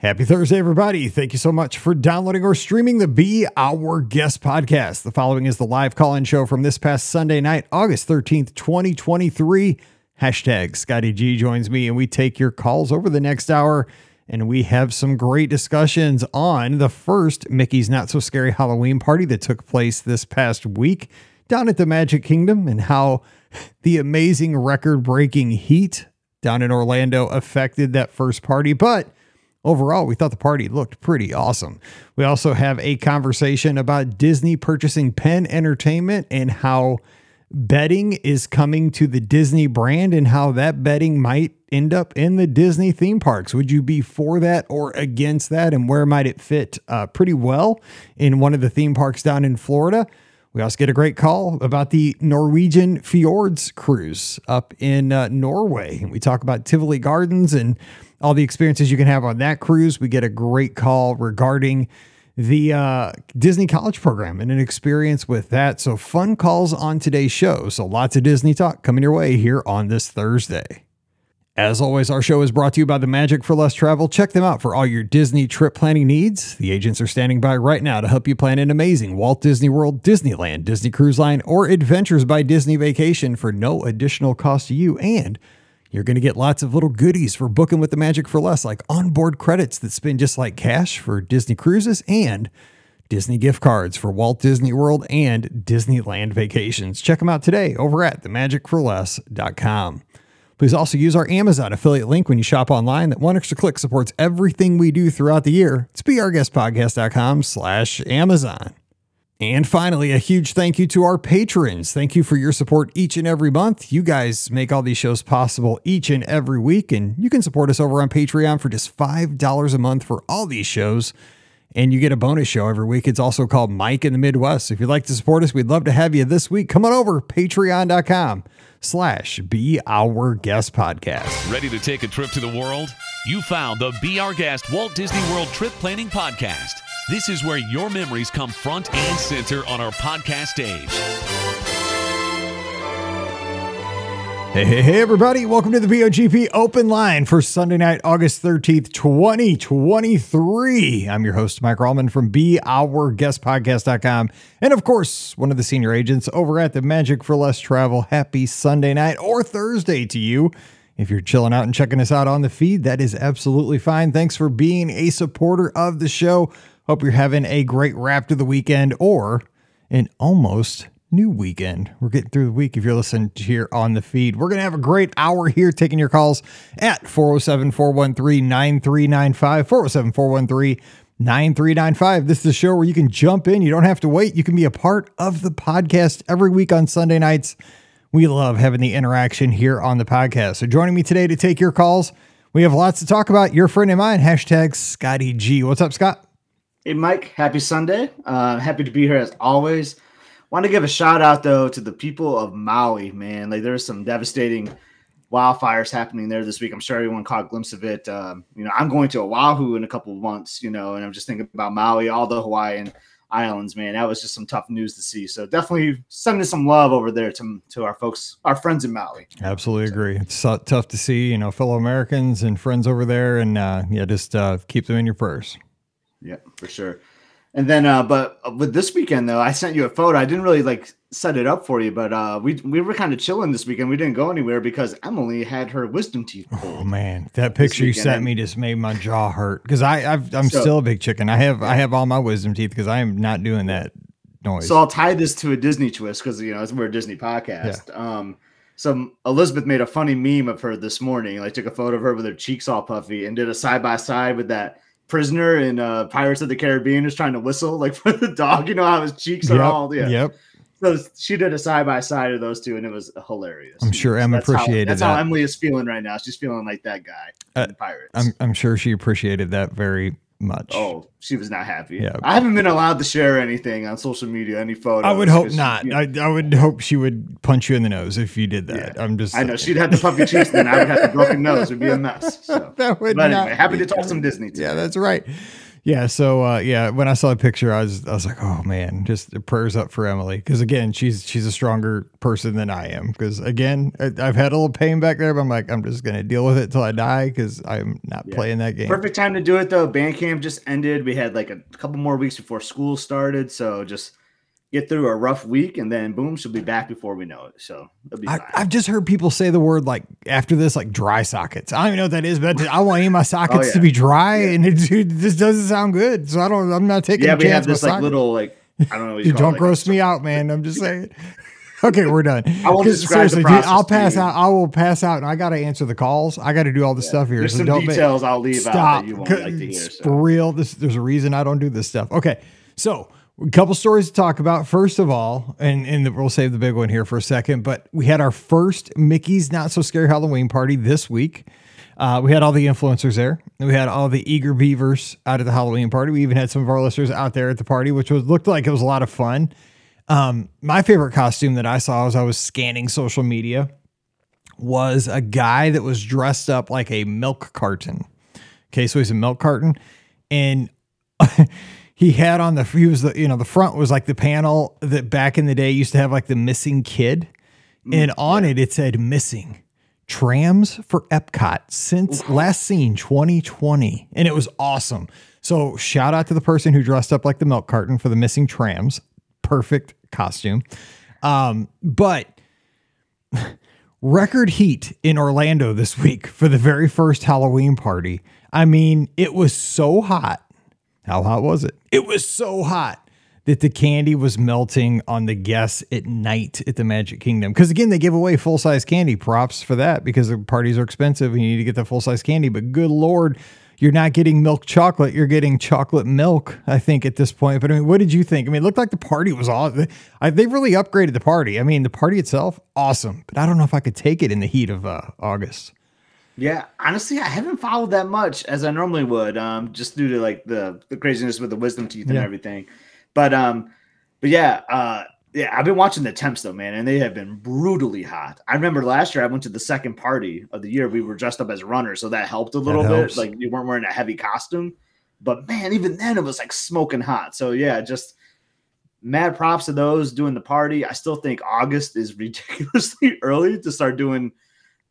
Happy Thursday, everybody. Thank you so much for downloading or streaming the Be Our Guest podcast. The following is the live call in show from this past Sunday night, August 13th, 2023. Hashtag Scotty G joins me, and we take your calls over the next hour. And we have some great discussions on the first Mickey's Not So Scary Halloween party that took place this past week down at the Magic Kingdom and how the amazing record breaking heat down in Orlando affected that first party. But overall, we thought the party looked pretty awesome. We also have a conversation about Disney purchasing Penn Entertainment and how betting is coming to the Disney brand and how that betting might end up in the Disney theme parks. Would you be for that or against that? And where might it fit uh, pretty well in one of the theme parks down in Florida? We also get a great call about the Norwegian Fjords cruise up in uh, Norway. We talk about Tivoli Gardens and all the experiences you can have on that cruise. We get a great call regarding the uh, Disney College program and an experience with that. So, fun calls on today's show. So, lots of Disney talk coming your way here on this Thursday. As always, our show is brought to you by the Magic for Less Travel. Check them out for all your Disney trip planning needs. The agents are standing by right now to help you plan an amazing Walt Disney World, Disneyland, Disney Cruise Line, or Adventures by Disney vacation for no additional cost to you. And you're going to get lots of little goodies for booking with the Magic for Less, like onboard credits that spin just like cash for Disney cruises and Disney gift cards for Walt Disney World and Disneyland vacations. Check them out today over at themagicforless.com. Please also use our Amazon affiliate link when you shop online. That one extra click supports everything we do throughout the year. It's beourguestpodcast.com slash Amazon. And finally, a huge thank you to our patrons. Thank you for your support each and every month. You guys make all these shows possible each and every week, and you can support us over on Patreon for just $5 a month for all these shows. And you get a bonus show every week. It's also called Mike in the Midwest. If you'd like to support us, we'd love to have you this week. Come on over, patreon.com slash be our guest podcast. Ready to take a trip to the world? You found the Be Our Guest Walt Disney World Trip Planning Podcast. This is where your memories come front and center on our podcast stage. Hey, hey, hey, everybody. Welcome to the BOGP Open Line for Sunday night, August 13th, 2023. I'm your host, Mike Rallman from BeOurGuestPodcast.com. And of course, one of the senior agents over at the Magic for Less Travel. Happy Sunday night or Thursday to you. If you're chilling out and checking us out on the feed, that is absolutely fine. Thanks for being a supporter of the show. Hope you're having a great wrap to the weekend or an almost new weekend. We're getting through the week if you're listening here on the feed. We're going to have a great hour here taking your calls at 407 413 9395. 407 413 9395. This is the show where you can jump in. You don't have to wait. You can be a part of the podcast every week on Sunday nights. We love having the interaction here on the podcast. So joining me today to take your calls, we have lots to talk about. Your friend and mine, hashtag Scotty G. What's up, Scott? Hey, Mike. Happy Sunday. Uh, happy to be here as always. Want to give a shout out though to the people of Maui, man. Like there's some devastating wildfires happening there this week. I'm sure everyone caught a glimpse of it. Um, you know, I'm going to Oahu in a couple of months, you know, and I'm just thinking about Maui, all the Hawaiian islands, man. That was just some tough news to see. So definitely sending some love over there to, to our folks, our friends in Maui. Absolutely agree. It's tough to see, you know, fellow Americans and friends over there, and uh, yeah, just uh, keep them in your prayers. Yeah, for sure. And then, uh, but with this weekend though, I sent you a photo. I didn't really like set it up for you, but uh, we we were kind of chilling this weekend. We didn't go anywhere because Emily had her wisdom teeth. Pulled. Oh man, that picture you sent me just made my jaw hurt because I I've, I'm so, still a big chicken. I have I have all my wisdom teeth because I am not doing that noise. So I'll tie this to a Disney twist because you know we're a Disney podcast. Yeah. Um, so Elizabeth made a funny meme of her this morning. Like took a photo of her with her cheeks all puffy and did a side by side with that prisoner in uh, Pirates of the Caribbean is trying to whistle like for the dog. You know how his cheeks are yep, all yeah. Yep. So she did a side by side of those two, and it was hilarious. I'm sure Em appreciated how, that's that. how Emily is feeling right now. She's feeling like that guy. Uh, Pirates. I'm I'm sure she appreciated that very much. Oh, she was not happy. Yeah. I haven't been allowed to share anything on social media, any photos. I would hope not. She, you know, I, I would hope she would punch you in the nose if you did that. Yeah. I'm just I know she'd have the puppy cheeks, then I would have the broken nose. It'd be a mess. So. that would but not anyway, happy to talk some Disney. Today. Yeah, that's right. Yeah, so uh, yeah, when I saw the picture, I was I was like, oh man, just prayers up for Emily because again, she's she's a stronger person than I am. Because again, I, have had a little pain back there, but I'm like, I'm just gonna deal with it till I die because I'm not yeah. playing that game. Perfect time to do it though. Band camp just ended. We had like a couple more weeks before school started, so just get through a rough week, and then boom, she'll be back before we know it. So I, have just heard people say the word like after this, like dry sockets. I don't even know what that is, but I want any of my oh, sockets oh, yeah. to be dry, yeah. and it, it, just doesn't sound good. So I don't. I'm not taking. Yeah, we have this like little like I don't know. you don't it, gross me out, man. I'm just saying. Okay, we're done. I won't seriously, dude, I'll pass out. I will pass out, and I got to answer the calls. I got to do all the yeah. stuff here. There's so some details I'll leave stop. out that you won't like to hear. So. For real, this there's a reason I don't do this stuff. Okay, so a couple stories to talk about. First of all, and, and we'll save the big one here for a second, but we had our first Mickey's Not So Scary Halloween party this week. Uh, we had all the influencers there. We had all the eager beavers out at the Halloween party. We even had some of our listeners out there at the party, which was looked like it was a lot of fun. Um, my favorite costume that I saw as I was scanning social media was a guy that was dressed up like a milk carton. Okay, so he's a milk carton, and he had on the he was the you know the front was like the panel that back in the day used to have like the missing kid, mm, and on yeah. it it said missing trams for Epcot since Ooh. last seen 2020, and it was awesome. So shout out to the person who dressed up like the milk carton for the missing trams. Perfect costume. Um, but record heat in Orlando this week for the very first Halloween party. I mean, it was so hot how hot was it? It was so hot that the candy was melting on the guests at night at the Magic Kingdom. Because again, they give away full size candy. Props for that because the parties are expensive and you need to get the full size candy. But good lord, you're not getting milk chocolate. You're getting chocolate milk, I think, at this point. But I mean, what did you think? I mean, it looked like the party was all they really upgraded the party. I mean, the party itself, awesome. But I don't know if I could take it in the heat of uh, August. Yeah, honestly, I haven't followed that much as I normally would, um, just due to like the the craziness with the wisdom teeth and yeah. everything. But um, but yeah, uh, yeah, I've been watching the temps though, man, and they have been brutally hot. I remember last year I went to the second party of the year. We were dressed up as runners, so that helped a little bit. Like you weren't wearing a heavy costume, but man, even then it was like smoking hot. So yeah, just mad props to those doing the party. I still think August is ridiculously early to start doing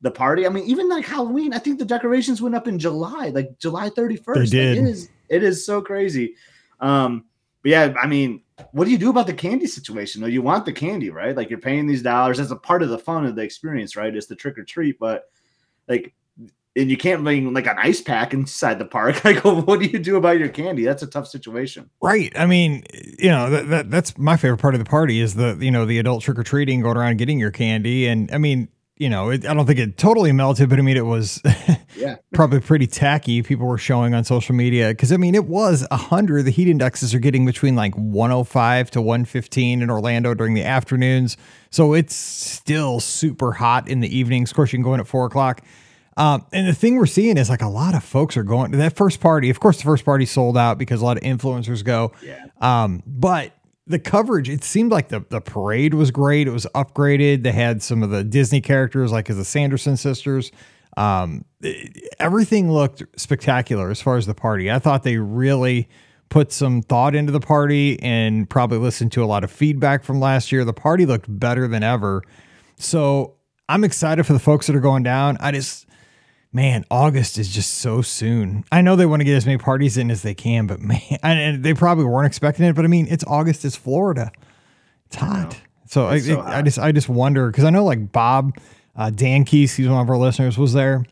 the party. I mean, even like Halloween, I think the decorations went up in July, like July 31st. They did. Like, it is it is so crazy. Um, but yeah, I mean, what do you do about the candy situation? Though you want the candy, right? Like you're paying these dollars as a part of the fun of the experience, right? It's the trick or treat, but like and you can't bring like an ice pack inside the park. Like, what do you do about your candy? That's a tough situation. Right. I mean, you know, that, that that's my favorite part of the party is the, you know, the adult trick or treating, going around getting your candy. And I mean, you know, it, I don't think it totally melted, but I mean, it was yeah probably pretty tacky. People were showing on social media because I mean, it was a hundred. The heat indexes are getting between like 105 to 115 in Orlando during the afternoons, so it's still super hot in the evenings. Of course, you can go in at four o'clock. Um, and the thing we're seeing is like a lot of folks are going to that first party. Of course, the first party sold out because a lot of influencers go. Yeah. Um, but the coverage, it seemed like the, the parade was great. It was upgraded. They had some of the Disney characters, like as the Sanderson sisters. Um, everything looked spectacular as far as the party. I thought they really put some thought into the party and probably listened to a lot of feedback from last year. The party looked better than ever. So I'm excited for the folks that are going down. I just, man, August is just so soon. I know they want to get as many parties in as they can, but man, and they probably weren't expecting it. But I mean, it's August, it's Florida, it's hot. So, I, so hot. I, just, I just wonder because I know like Bob, uh, Dan Keese, he's one of our listeners, was there,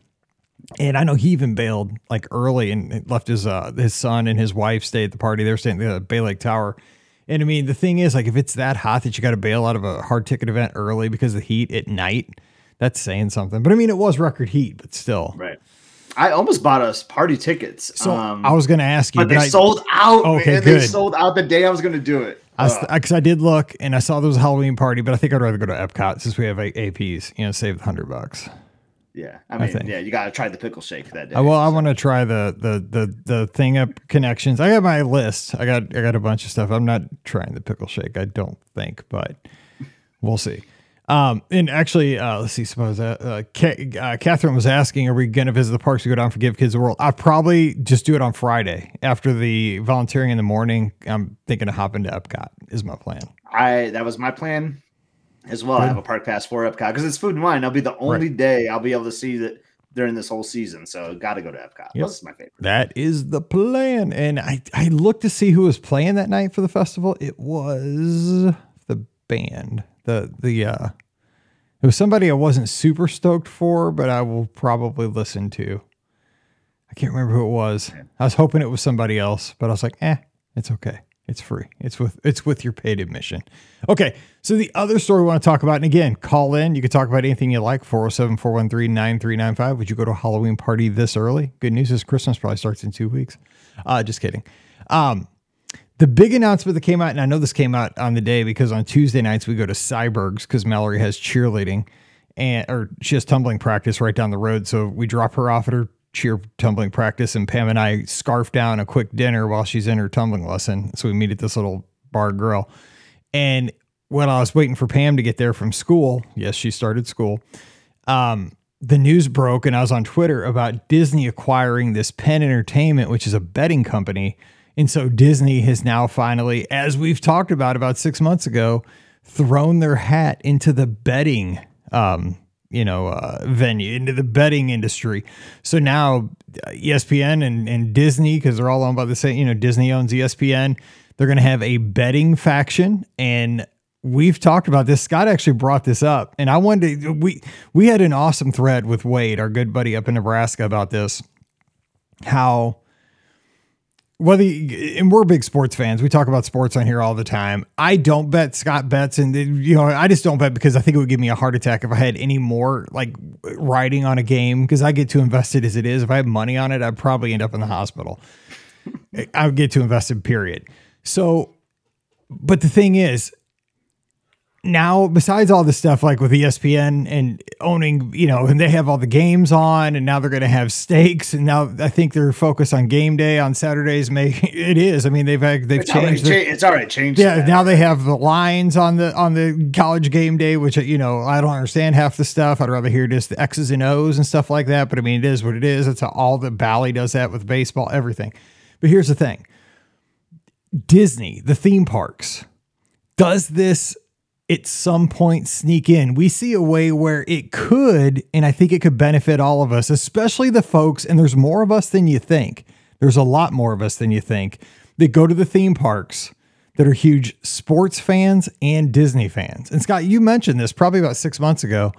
and I know he even bailed like early and left his uh his son and his wife stay at the party. They're staying at the Bay Lake Tower. And I mean, the thing is, like, if it's that hot that you got to bail out of a hard ticket event early because of the heat at night, that's saying something. But I mean, it was record heat, but still. Right. I almost bought us party tickets. So um, I was going to ask you, but, but they I, sold out. Okay, man. good. They sold out the day I was going to do it. Because I, I, did look and I saw there was a Halloween party, but I think I'd rather go to Epcot since we have APs. You know, save the hundred bucks. Yeah, I mean, I yeah, you got to try the pickle shake that day. Well, so. I want to try the the the the thing up connections. I got my list. I got I got a bunch of stuff. I'm not trying the pickle shake. I don't think, but we'll see. Um, and actually, uh, let's see. Suppose uh, uh, Ka- uh, Catherine was asking, "Are we going to visit the parks to go down for Give Kids the World?" I probably just do it on Friday after the volunteering in the morning. I'm thinking of hopping to Epcot. Is my plan. I that was my plan as well. I have a park pass for Epcot because it's food and wine. That'll be the only right. day I'll be able to see that during this whole season. So got to go to Epcot. Yep. This is my favorite. That is the plan. And I I looked to see who was playing that night for the festival. It was the band. The the uh it was somebody I wasn't super stoked for, but I will probably listen to. I can't remember who it was. I was hoping it was somebody else, but I was like, eh, it's okay. It's free. It's with it's with your paid admission. Okay. So the other story we want to talk about, and again, call in. You can talk about anything you like. 407-413-9395. Would you go to a Halloween party this early? Good news is Christmas probably starts in two weeks. Uh, just kidding. Um, the big announcement that came out, and I know this came out on the day because on Tuesday nights we go to Syberg's because Mallory has cheerleading and or she has tumbling practice right down the road. So we drop her off at her cheer tumbling practice, and Pam and I scarf down a quick dinner while she's in her tumbling lesson. So we meet at this little bar grill. And when I was waiting for Pam to get there from school, yes, she started school. Um, the news broke, and I was on Twitter about Disney acquiring this Penn Entertainment, which is a betting company. And so Disney has now finally, as we've talked about about six months ago, thrown their hat into the betting um, you know uh, venue into the betting industry. So now uh, ESPN and, and Disney, because they're all owned by the same, you know, Disney owns ESPN. They're going to have a betting faction, and we've talked about this. Scott actually brought this up, and I wanted to, we we had an awesome thread with Wade, our good buddy up in Nebraska, about this. How you, and we're big sports fans, we talk about sports on here all the time. I don't bet Scott bets, and you know, I just don't bet because I think it would give me a heart attack if I had any more like riding on a game because I get too invested as it is. If I have money on it, I'd probably end up in the hospital. I would get too invested. Period. So, but the thing is, now besides all the stuff like with ESPN and owning, you know, and they have all the games on and now they're going to have stakes and now I think they're focused on game day on Saturdays. May it is. I mean, they've they've it's changed. Already, it's already changed. Yeah. That. Now they have the lines on the on the college game day, which you know I don't understand half the stuff. I'd rather hear just the X's and O's and stuff like that. But I mean, it is what it is. It's all the Bally does that with baseball, everything. But here's the thing: Disney, the theme parks, does this at some point sneak in. We see a way where it could, and I think it could benefit all of us, especially the folks, and there's more of us than you think. There's a lot more of us than you think that go to the theme parks that are huge sports fans and Disney fans. And Scott, you mentioned this probably about six months ago.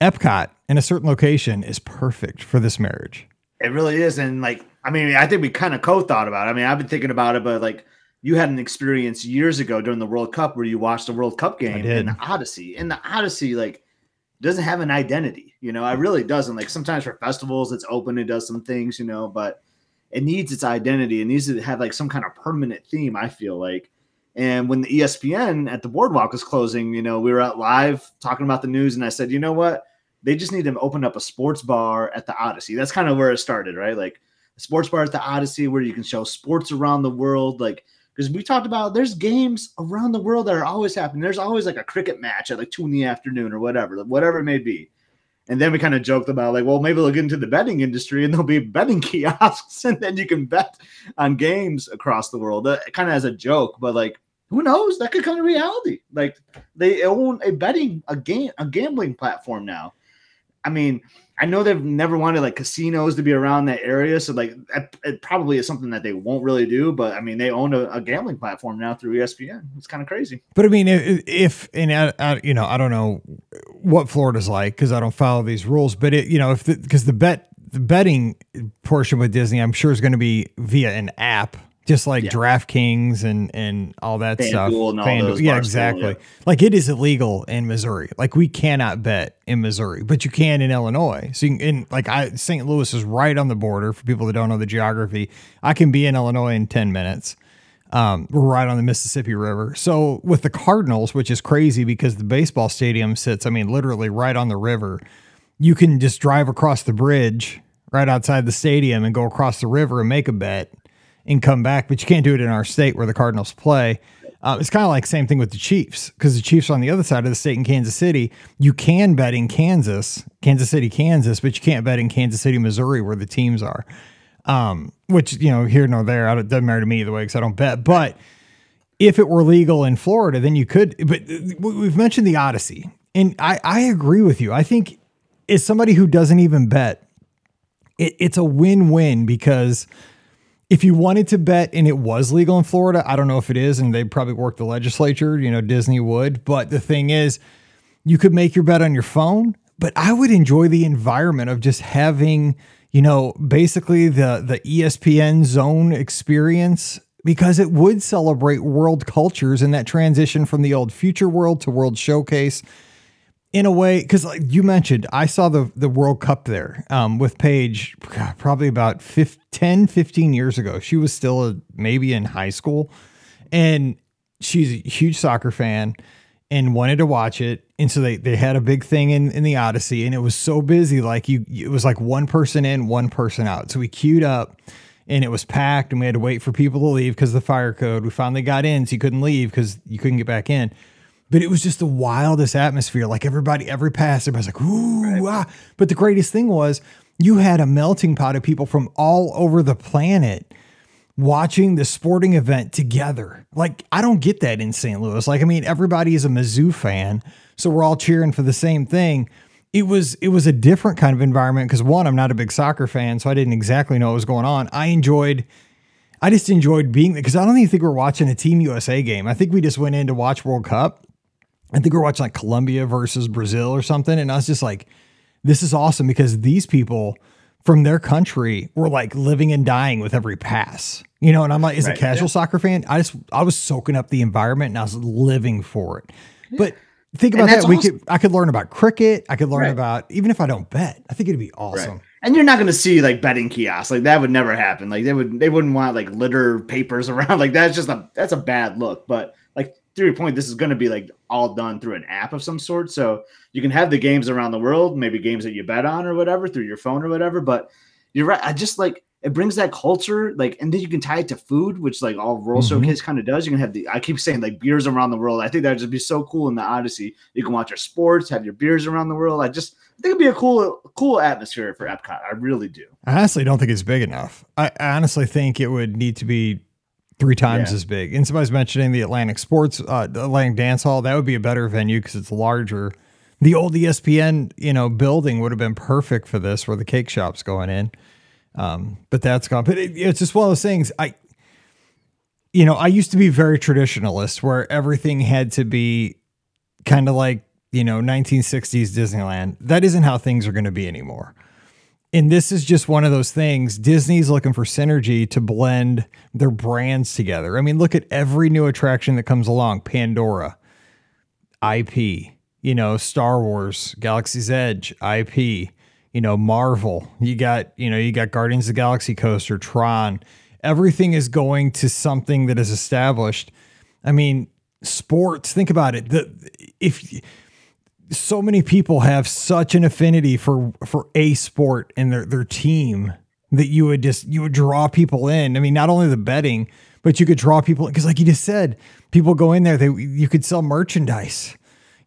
Epcot in a certain location is perfect for this marriage. It really is. And like, I mean, I think we kind of co thought about it. I mean, I've been thinking about it, but like, you had an experience years ago during the World Cup where you watched the World Cup game in the Odyssey. And the Odyssey, like, doesn't have an identity, you know. I really doesn't. Like sometimes for festivals, it's open, it does some things, you know, but it needs its identity. It needs to have like some kind of permanent theme. I feel like. And when the ESPN at the boardwalk was closing, you know, we were out live talking about the news, and I said, you know what? They just need to open up a sports bar at the Odyssey. That's kind of where it started, right? Like a sports bar at the Odyssey where you can show sports around the world, like because we talked about there's games around the world that are always happening. There's always like a cricket match at like two in the afternoon or whatever, whatever it may be. And then we kind of joked about like, well, maybe they'll get into the betting industry and there'll be betting kiosks, and then you can bet on games across the world. That kind of as a joke, but like, who knows? That could come to reality. Like they own a betting a game a gambling platform now. I mean, I know they've never wanted like casinos to be around that area, so like it probably is something that they won't really do. But I mean, they own a, a gambling platform now through ESPN. It's kind of crazy. But I mean, if, if and I, I, you know, I don't know what Florida's like because I don't follow these rules. But it, you know, if because the, the bet the betting portion with Disney, I'm sure is going to be via an app just like yeah. DraftKings and and all that FanDuel stuff. All FanDuel, yeah, exactly. Yeah. Like it is illegal in Missouri. Like we cannot bet in Missouri, but you can in Illinois. So you can, in like I St. Louis is right on the border for people that don't know the geography. I can be in Illinois in 10 minutes. Um, we're right on the Mississippi River. So with the Cardinals, which is crazy because the baseball stadium sits, I mean, literally right on the river, you can just drive across the bridge right outside the stadium and go across the river and make a bet and come back, but you can't do it in our state where the Cardinals play. Uh, it's kind of like same thing with the Chiefs because the Chiefs are on the other side of the state in Kansas City. You can bet in Kansas, Kansas City, Kansas, but you can't bet in Kansas City, Missouri, where the teams are. Um, which you know here nor there, it doesn't matter to me either way because I don't bet. But if it were legal in Florida, then you could. But we've mentioned the Odyssey, and I I agree with you. I think as somebody who doesn't even bet, it, it's a win win because if you wanted to bet and it was legal in Florida, I don't know if it is, and they'd probably work the legislature, you know, Disney would. But the thing is, you could make your bet on your phone, but I would enjoy the environment of just having, you know, basically the the ESPN zone experience because it would celebrate world cultures and that transition from the old future world to world showcase in a way because like you mentioned i saw the the world cup there um, with paige probably about 15, 10 15 years ago. She was still a, maybe in high school. And she's a huge soccer fan and wanted to watch it. And so they they had a big thing in in the odyssey and it was so busy. Like you it was like one person in one person out. So we queued up and it was packed and we had to wait for people to leave because the fire code. We finally got in so you couldn't leave because you couldn't get back in but it was just the wildest atmosphere. Like everybody, every pass, everybody's like, ooh, right. ah. But the greatest thing was you had a melting pot of people from all over the planet watching the sporting event together. Like, I don't get that in St. Louis. Like, I mean, everybody is a Mizzou fan, so we're all cheering for the same thing. It was it was a different kind of environment because one, I'm not a big soccer fan, so I didn't exactly know what was going on. I enjoyed I just enjoyed being there because I don't even think we're watching a Team USA game. I think we just went in to watch World Cup I think we're watching like Colombia versus Brazil or something. And I was just like, this is awesome because these people from their country were like living and dying with every pass. You know, and I'm like, as right, a casual yeah. soccer fan, I just I was soaking up the environment and I was living for it. But think about that. We could I could learn about cricket. I could learn right. about even if I don't bet. I think it'd be awesome. Right. And you're not going to see like betting kiosks like that would never happen. Like they would they wouldn't want like litter papers around. Like that's just a that's a bad look. But like your point, this is going to be like all done through an app of some sort. So you can have the games around the world, maybe games that you bet on or whatever through your phone or whatever. But you're right. I just like it brings that culture, like, and then you can tie it to food, which like all World mm-hmm. Showcase kind of does. You can have the I keep saying like beers around the world. I think that'd just be so cool in the Odyssey. You can watch your sports, have your beers around the world. I just I think it'd be a cool, cool atmosphere for Epcot. I really do. I honestly don't think it's big enough. I, I honestly think it would need to be three times yeah. as big. And somebody's mentioning the Atlantic Sports, uh, Atlantic Dance Hall. That would be a better venue because it's larger. The old ESPN, you know, building would have been perfect for this, where the cake shop's going in. Um, but that's gone. But it, it's just one of those things. I, you know, I used to be very traditionalist, where everything had to be kind of like you know 1960s Disneyland. That isn't how things are going to be anymore and this is just one of those things. Disney's looking for synergy to blend their brands together. I mean look at every new attraction that comes along. Pandora ip you know star wars galaxy's edge ip you know marvel. You got you know you got guardians of the galaxy coaster tron. Everything is going to something that is established. I mean sports think about it. The if so many people have such an affinity for for a sport and their their team that you would just you would draw people in. I mean, not only the betting, but you could draw people because, like you just said, people go in there. They you could sell merchandise.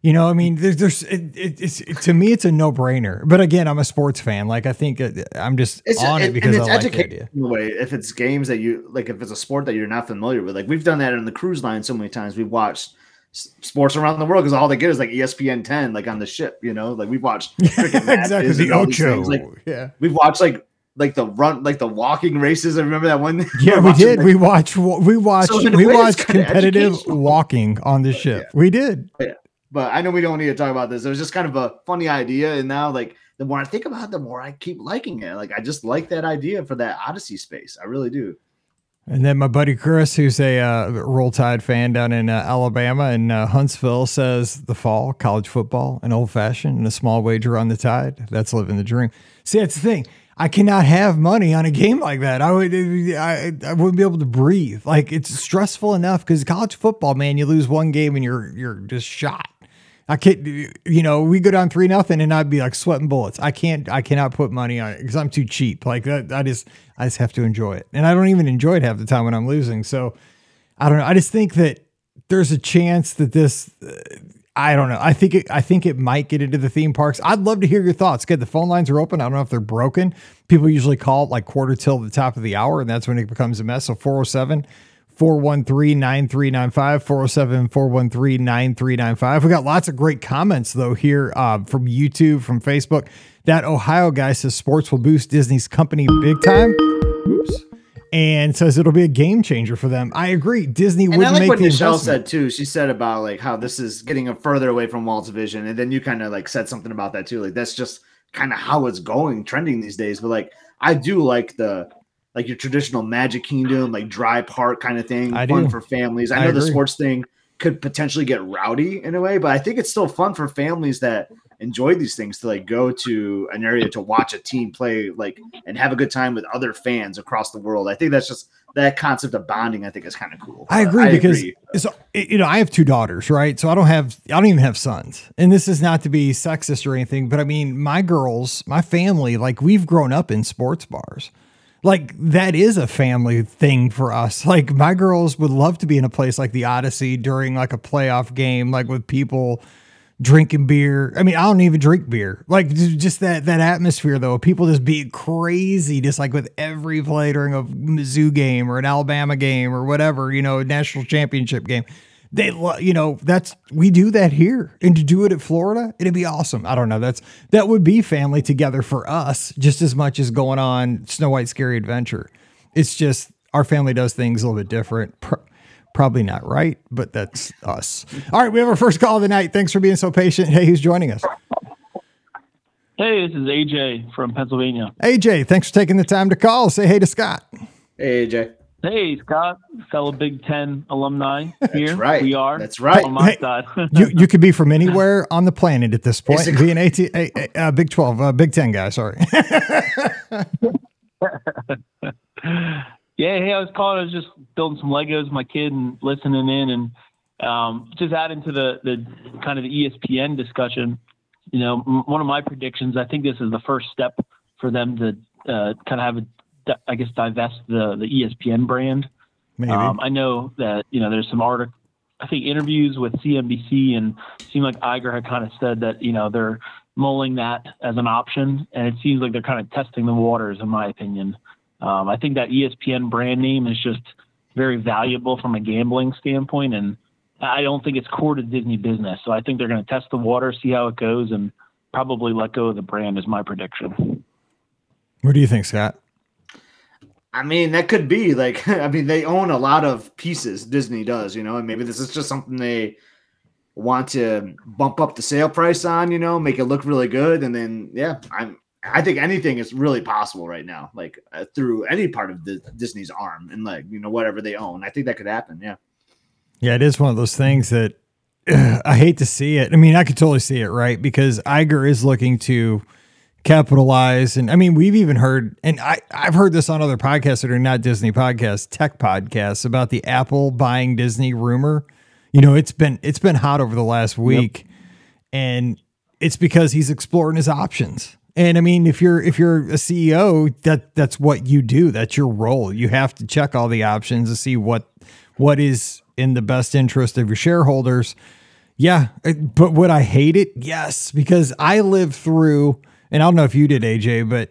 You know, I mean, there's, there's it, it, it's to me, it's a no brainer. But again, I'm a sports fan. Like, I think uh, I'm just it's, on it, because it's I like the idea. Way, if it's games that you like, if it's a sport that you're not familiar with, like we've done that in the cruise line so many times. We've watched sports around the world because all they get is like ESPN 10, like on the ship, you know, like we've watched exactly the Ocho. Like, yeah, we've watched like like the run, like the walking races. I remember that one. Yeah, we did. Like, we watched. We watched. So we watched competitive walking on the ship. Yeah. We did. Yeah, but I know we don't need to talk about this. It was just kind of a funny idea, and now like the more I think about it, the more I keep liking it. Like I just like that idea for that Odyssey space. I really do. And then my buddy Chris, who's a uh, Roll Tide fan down in uh, Alabama and uh, Huntsville, says the fall, college football, an old fashioned, and a small wager on the Tide. That's living the dream. See, that's the thing. I cannot have money on a game like that. I would, I, I wouldn't be able to breathe. Like it's stressful enough because college football, man, you lose one game and you're you're just shot. I can't, you know, we go down three nothing and I'd be like sweating bullets. I can't, I cannot put money on it because I'm too cheap. Like that, I just, I just have to enjoy it. And I don't even enjoy it half the time when I'm losing. So I don't know. I just think that there's a chance that this. Uh, I don't know. I think it, I think it might get into the theme parks. I'd love to hear your thoughts. Good, the phone lines are open. I don't know if they're broken. People usually call it like quarter till the top of the hour, and that's when it becomes a mess. So 407 413 9395, 407 413 9395. We got lots of great comments, though, here uh, from YouTube, from Facebook. That Ohio guy says sports will boost Disney's company big time. Oops and says it'll be a game changer for them. I agree. Disney would like make what the Michelle investment. said too. She said about like how this is getting a further away from Walt's vision, and then you kind of like said something about that too. Like that's just kind of how it's going, trending these days. But like I do like the like your traditional Magic Kingdom, like dry park kind of thing, I fun do. for families. I know I the sports thing could potentially get rowdy in a way, but I think it's still fun for families that enjoy these things to like go to an area to watch a team play like and have a good time with other fans across the world. I think that's just that concept of bonding. I think is kind of cool. I agree uh, I because agree. so you know I have two daughters, right? So I don't have I don't even have sons, and this is not to be sexist or anything, but I mean my girls, my family, like we've grown up in sports bars. Like that is a family thing for us. Like my girls would love to be in a place like the Odyssey during like a playoff game, like with people drinking beer. I mean, I don't even drink beer. Like just that that atmosphere though, people just being crazy, just like with every play during a Mizzou game or an Alabama game or whatever, you know, national championship game. They, love you know, that's we do that here, and to do it at Florida, it'd be awesome. I don't know. That's that would be family together for us just as much as going on Snow White Scary Adventure. It's just our family does things a little bit different. Probably not right, but that's us. All right, we have our first call of the night. Thanks for being so patient. Hey, who's joining us? Hey, this is AJ from Pennsylvania. AJ, thanks for taking the time to call. Say hey to Scott. Hey, AJ. Hey, Scott, fellow Big Ten alumni here. That's right. We are. That's right. On my hey, side. you, you could be from anywhere on the planet at this point. Be an AT, a, a, uh, Big 12, uh, Big 10 guy, sorry. Yeah, hey, I was calling. I was just building some Legos with my kid and listening in, and um, just adding to the the kind of the ESPN discussion. You know, m- one of my predictions. I think this is the first step for them to uh, kind of have a, I guess, divest the the ESPN brand. Maybe. Um, I know that you know there's some article, I think interviews with CNBC, and it seemed like Iger had kind of said that you know they're mulling that as an option, and it seems like they're kind of testing the waters, in my opinion. Um, I think that ESPN brand name is just very valuable from a gambling standpoint, and I don't think it's core to Disney business. So I think they're going to test the water, see how it goes, and probably let go of the brand. Is my prediction. What do you think, Scott? I mean, that could be like, I mean, they own a lot of pieces. Disney does, you know, and maybe this is just something they want to bump up the sale price on, you know, make it look really good, and then yeah, I'm I think anything is really possible right now, like uh, through any part of the Disney's arm and like you know whatever they own. I think that could happen. Yeah. Yeah, it is one of those things that I hate to see it. I mean, I could totally see it, right? Because Iger is looking to capitalize, and I mean, we've even heard, and I I've heard this on other podcasts that are not Disney podcasts, tech podcasts about the Apple buying Disney rumor. You know, it's been it's been hot over the last week, yep. and it's because he's exploring his options and I mean, if you're if you're a CEO, that that's what you do. That's your role. You have to check all the options to see what what is in the best interest of your shareholders. Yeah, but would I hate it? Yes, because I lived through, and I don't know if you did, AJ, but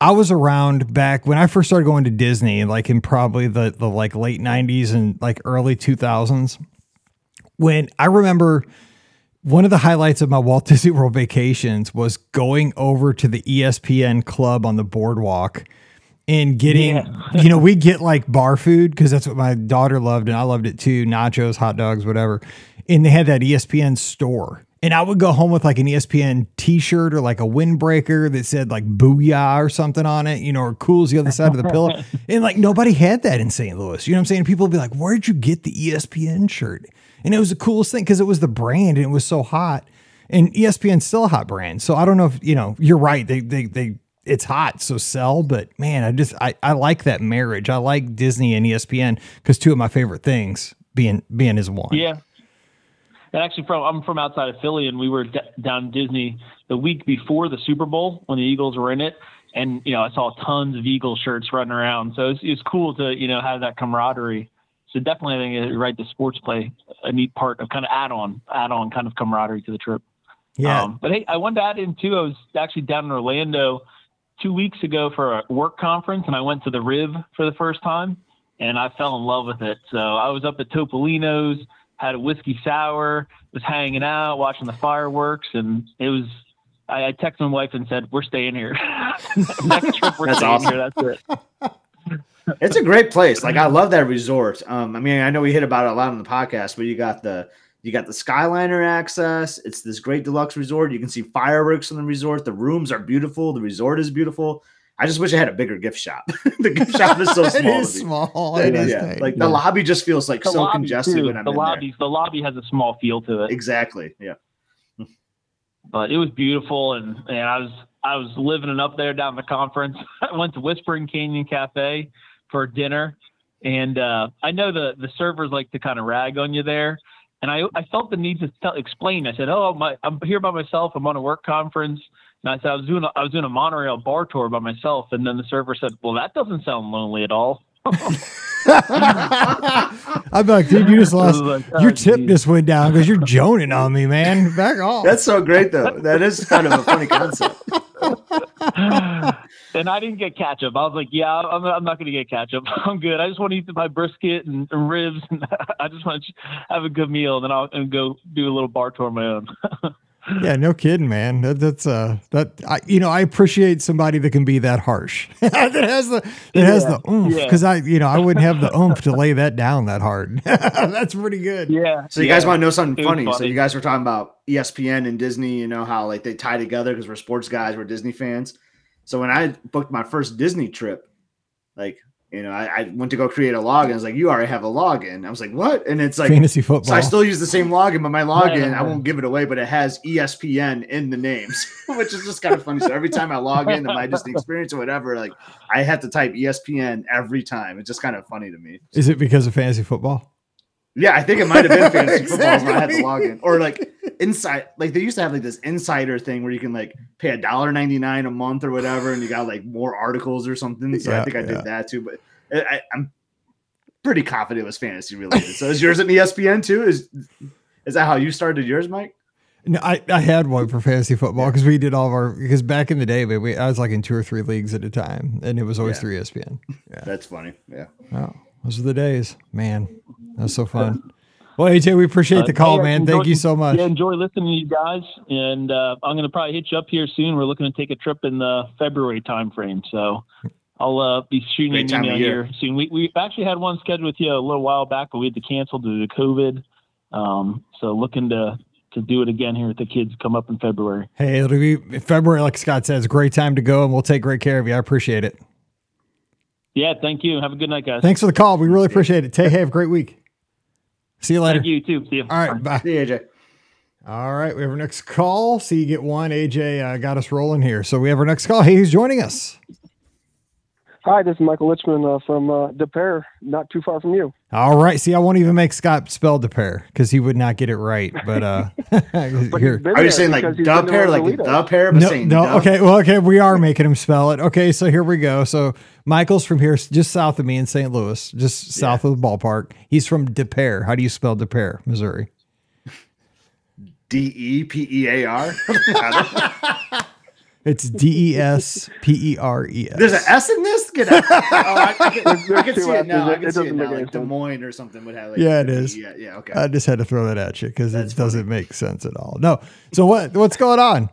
I was around back when I first started going to Disney, like in probably the the like late '90s and like early 2000s. When I remember one of the highlights of my Walt Disney World vacations was going over to the ESPN club on the boardwalk and getting, yeah. you know, we get like bar food because that's what my daughter loved and I loved it too nachos, hot dogs, whatever. And they had that ESPN store. And I would go home with like an ESPN t shirt or like a windbreaker that said like booyah or something on it, you know, or cool's the other side of the pillow. And like nobody had that in St. Louis. You know what I'm saying? People would be like, where'd you get the ESPN shirt? And it was the coolest thing because it was the brand and it was so hot. And ESPN's still a hot brand. So I don't know if, you know, you're right. They, they, they, it's hot, so sell. But man, I just, I, I like that marriage. I like Disney and ESPN because two of my favorite things being, being is one. Yeah. And actually, from I'm from outside of Philly, and we were d- down in Disney the week before the Super Bowl when the Eagles were in it, and you know I saw tons of Eagle shirts running around. So it's it's cool to you know have that camaraderie So definitely, I think you're right. The sports play a neat part of kind of add on, add on kind of camaraderie to the trip. Yeah. Um, but hey, I wanted to add in too. I was actually down in Orlando two weeks ago for a work conference, and I went to the Riv for the first time, and I fell in love with it. So I was up at Topolino's, had a whiskey sour, was hanging out, watching the fireworks, and it was. I, I texted my wife and said, "We're staying here. Next trip, we're That's staying awesome. here. That's it." It's a great place. Like I love that resort. Um, I mean, I know we hit about it a lot on the podcast, but you got the you got the Skyliner access. It's this great deluxe resort. You can see fireworks in the resort. The rooms are beautiful. The resort is beautiful. I just wish I had a bigger gift shop. the gift shop is so small. it is to me. small. It is yeah, tiny. like the lobby just feels like The so lobby, congested too. when I'm the in lobby, the lobby has a small feel to it. Exactly. Yeah. but it was beautiful and, and I was I was living it up there down the conference. I went to Whispering Canyon Cafe for dinner and uh, I know the the servers like to kind of rag on you there and I I felt the need to tell, explain. I said, "Oh, my I'm here by myself. I'm on a work conference." And I said I was doing a, I was doing a monorail bar tour by myself and then the server said, "Well, that doesn't sound lonely at all." I'm like, dude, you just lost. was like, Your "Oh, tip geez." just went down because you're joning on me, man. Back off. That's so great though. That is kind of a funny concept. and I didn't get ketchup. I was like, yeah, I'm, I'm not going to get ketchup. I'm good. I just want to eat my brisket and, and ribs. And I just want to have a good meal. And then I'll and go do a little bar tour on my own. Yeah, no kidding, man. That, that's uh, that I, you know, I appreciate somebody that can be that harsh. that has the that has the oomph yeah. because I, you know, I wouldn't have the oomph to lay that down that hard. that's pretty good. yeah. So you yeah. guys want to know something It was funny? So you guys were talking about ESPN and Disney, you know how like they tie together because we're sports guys, we're Disney fans. So when I booked my first Disney trip, like you know, I, I went to go create a login. I was like you already have a login. I was like, what? And it's like Fantasy so football. I still use the same login, but my login, I Yeah. won't give it away, but it has ESPN in the names, which is just kind of funny. So every time I log into my Disney experience or whatever, like I have to type ESPN every time. It's just kind of funny to me. Is it because of fantasy football? Yeah, I think it might have been fantasy football when I had to log in, or like inside. Like they used to have like this insider thing where you can like pay a dollar ninety nine a month or whatever, and you got like more articles or something. So Yeah, I think I yeah. did that too. But I, I'm pretty confident it was fantasy related. so is yours an E ESPN too? Is is that how you started yours, Mike? No, I, I had one for fantasy football because we did all of our because back in the day, but we I was like in two or three leagues at a time, and it was always Yeah. through ESPN. That's funny. Yeah. Oh, those are the days, man. That's so fun. Well, AJ, we appreciate the Uh, call, yeah, man. enjoy- Thank you so much. Yeah, enjoy listening to you guys. And uh, I'm going to probably hit you up here soon. We're looking to take a trip in the February timeframe. So I'll uh, be shooting Great an email here soon. We, we actually had one scheduled with you a little while back, but we had to cancel due to COVID. Um, so looking to to do it again here with the kids come up in February. Hey, it'll be February, like Scott says, great time to go, and we'll take great care of you. I appreciate it. Yeah, thank you. Have a good night, guys. Thanks for the call. We really appreciate it. Tay, hey, have a great week. See you later. Thank you too. See you. All right, bye. See you, AJ. All right, we have our next call. So you get one. AJ uh, got us rolling here. So we have our next call. Hey, who's joining us? Hi, this is Michael Lichman uh, from uh, Des Peres, not too far from you. All right. See, I won't even make Scott spell the pair because he would not get it right. But uh, But he's here. Are you saying like because he's the been to pair, like Rosarito. the pair, but No, saying no. the? Okay. Well, okay. We are making him spell it. Okay. So here we go. So Michael's from here, just south of me in St. Louis, just south of the ballpark. He's from Des Peres. How do you spell Des Peres, Missouri? D E P E A R. It's D E S P E R E S. There's an S in this. Get out. Oh, I, I can, I can see it now. S's. I It can see it doesn't now. make any Like Des. Moines or something would have. Like, Yeah, it is. Yeah, yeah. Okay. I just had to throw that at you because That's it doesn't make sense at all. No. So what? What's going on?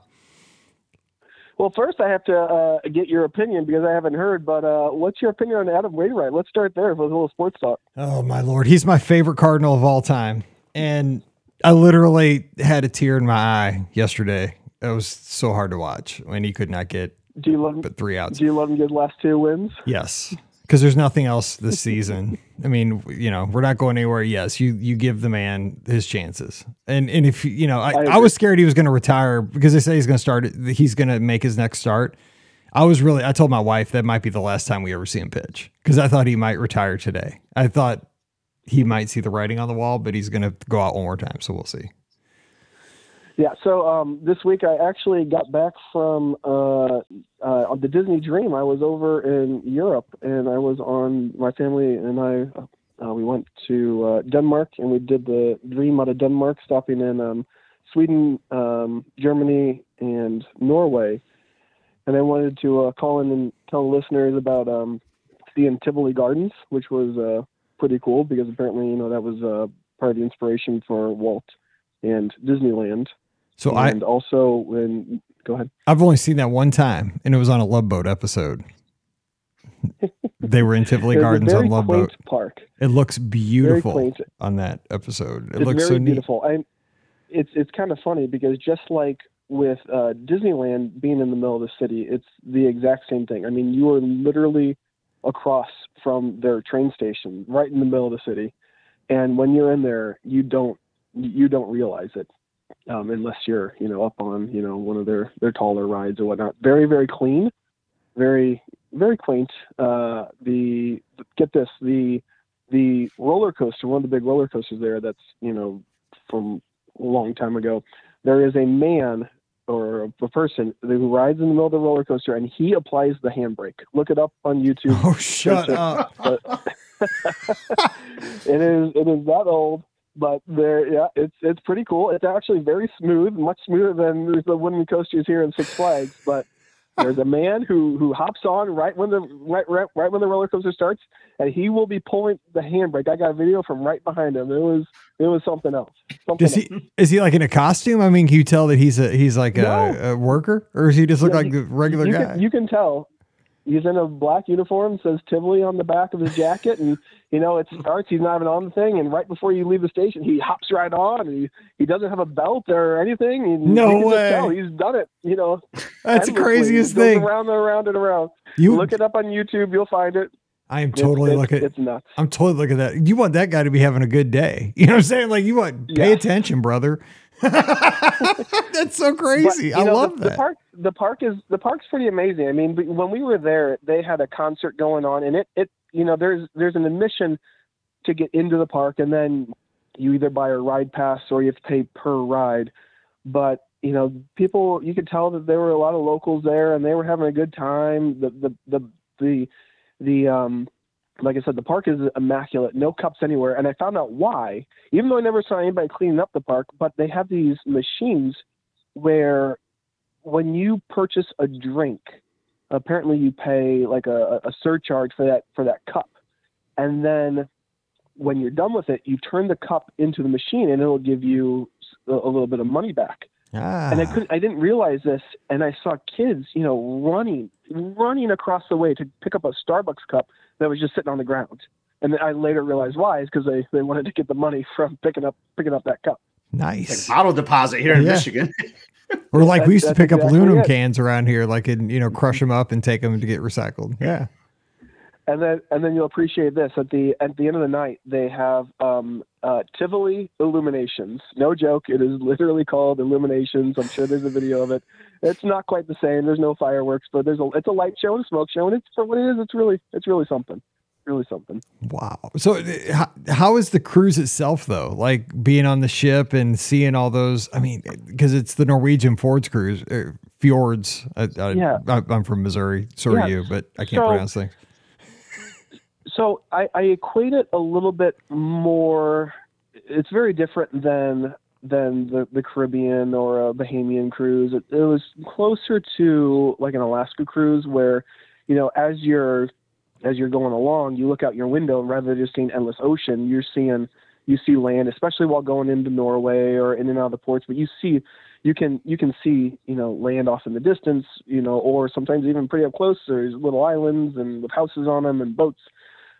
Well, first I have to uh, get your opinion because I haven't heard. But uh, what's your opinion on Adam Wainwright? Let's start there with a little sports talk. Oh my lord, he's my favorite Cardinal of all time, and I literally had a tear in my eye yesterday. It was so hard to watch when he could not get Do you love him? but three outs. Do you love him? Get last two wins. Yes, because there's nothing else this season. I mean, you know, we're not going anywhere. Yes, you you give the man his chances, and and if you know, I, I, agree. was scared he was going to retire because they say he's going to start. He's going to make his next start. I was really. I told my wife that might be the last time we ever see him pitch because I thought he might retire today. I thought he might see the writing on the wall, but he's going to go out one more time. So we'll see. Yeah. So um, this week I actually got back from uh, uh, the Disney Dream. I was over in Europe and I was on my family and I uh, we went to uh, Denmark and we did the dream out of Denmark, stopping in um, Sweden, um, Germany, and Norway. And I wanted to uh, call in and tell listeners about um, seeing Tivoli Gardens, which was uh, pretty cool because apparently, you know, that was part of the inspiration for Walt and Disneyland. So and I also when go ahead. I've only seen that one time, and it was on a Love Boat episode. they were in Tivoli Gardens on Love Boat. park. It looks beautiful on that episode. It it's looks very so neat. beautiful. And it's it's kind of funny because just like with uh, Disneyland being in the middle of the city, it's the exact same thing. I mean, you are literally across from their train station, right in the middle of the city, and when you're in there, you don't you don't realize it um, unless you're you know up on you know one of their their taller rides or whatnot. Very very clean, very very quaint. Uh, the get this the the roller coaster, one of the big roller coasters there that's, you know, from a long time ago, there is a man or a person who rides in the middle of the roller coaster and he applies the handbrake. Look it up on YouTube. Oh, shut up! It is it is that old, but there yeah, it's it's pretty cool. It's actually very smooth, much smoother than the wooden coasters here in Six Flags, but there's a man who who hops on right when the right, right right when the roller coaster starts, and he will be pulling the handbrake. I got a video from right behind him. It was it was something else. Something Does he? Is he like in a costume? I mean, can you tell that he's a he's like No. a, a worker, or does he just look Yeah, like you- a regular you guy? Can, you can tell. He's in a black uniform, says Tivoli on the back of his jacket, and you know it starts. He's not even on the thing, and right before you leave the station, he hops right on. And he, he doesn't have a belt or anything. And No way. he's done it. You know, That's the craziest thing. Around and around and around. You, Look it up on YouTube. You'll find it. I am totally it's, looking. It's nuts. I'm totally looking at that. You want that guy to be having a good day. You know what I'm saying? Like you want pay Yeah. attention, brother. That's so crazy. you I know, love the, that. The park, the park is the park's pretty amazing. I mean, when we were there, they had a concert going on, and it, it, you know, there's there's an admission to get into the park, and then you either buy a ride pass or you have to pay per ride. But you know, people, you could tell that there were a lot of locals there, and they were having a good time. The the the the the um like I said, the park is immaculate, no cups anywhere. And I found out why, even though I never saw anybody cleaning up the park, but they have these machines where when you purchase a drink, apparently you pay like a, a surcharge for that for that cup. And then when you're done with it, you turn the cup into the machine and it'll give you a, a little bit of money back ah, and I couldn't, I didn't realize this, and I saw kids, you know, running, running across the way to pick up a Starbucks cup that was just sitting on the ground. And then I later realized why is because they, they wanted to get the money from picking up picking up that cup. nice. Like bottle deposit here in Yeah. Michigan. Or like we used to pick up aluminum it. cans around here, like and you know crush them up and take them to get recycled. Yeah. And then and then you'll appreciate this at the at the end of the night they have um, uh, Tivoli Illuminations. No joke, it is literally called Illuminations. I'm sure there's a video of it. It's not quite the same. There's no fireworks, but there's a it's a light show and a smoke show, and it's for what it is. It's really it's really something. Really something. Wow. So uh, how, how is the cruise itself though? Like being on the ship and seeing all those. I mean, because it's the Norwegian Fjords cruise. Uh, fjords. I, Yeah. I, I'm from Missouri. So are you, but I can't So- pronounce things. so I, I equate it a little bit more. It's very different than than the, the Caribbean or a Bahamian cruise. It, it was closer to like an Alaska cruise, where you know as you're as you're going along, you look out your window and rather than just seeing endless ocean, you're seeing you see land, especially while going into Norway or in and out of the ports. But you see, you can you can see you know land off in the distance, you know, or sometimes even pretty up close. There's little islands and with houses on them and boats.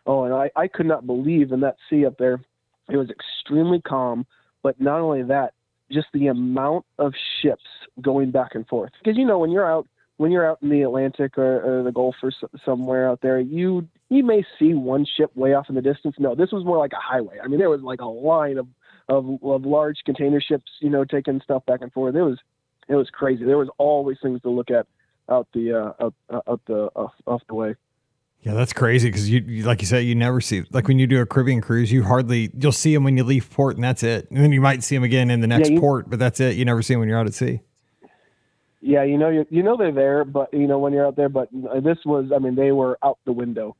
Oh, and I, I could not believe in that sea up there. It was extremely calm, but not only that, just the amount of ships going back and forth. Because you know when you're out when you're out in the Atlantic or, or the Gulf or s- somewhere out there, you you may see one ship way off in the distance. No, this was more like a highway. I mean, there was like a line of of, of large container ships, you know, taking stuff back and forth. It was it was crazy. There was always things to look at out the uh, out, out the off, off the way. Yeah, that's crazy because you, you, like you said, you never see like when you do a Caribbean cruise, you hardly you'll see them when you leave port, and that's it. And then you might see them again in the next you- port, but that's it. You never see them when you're out at sea. Yeah, you know, you, you know they're there, but you know when you're out there. But this was, I mean, they were out the window.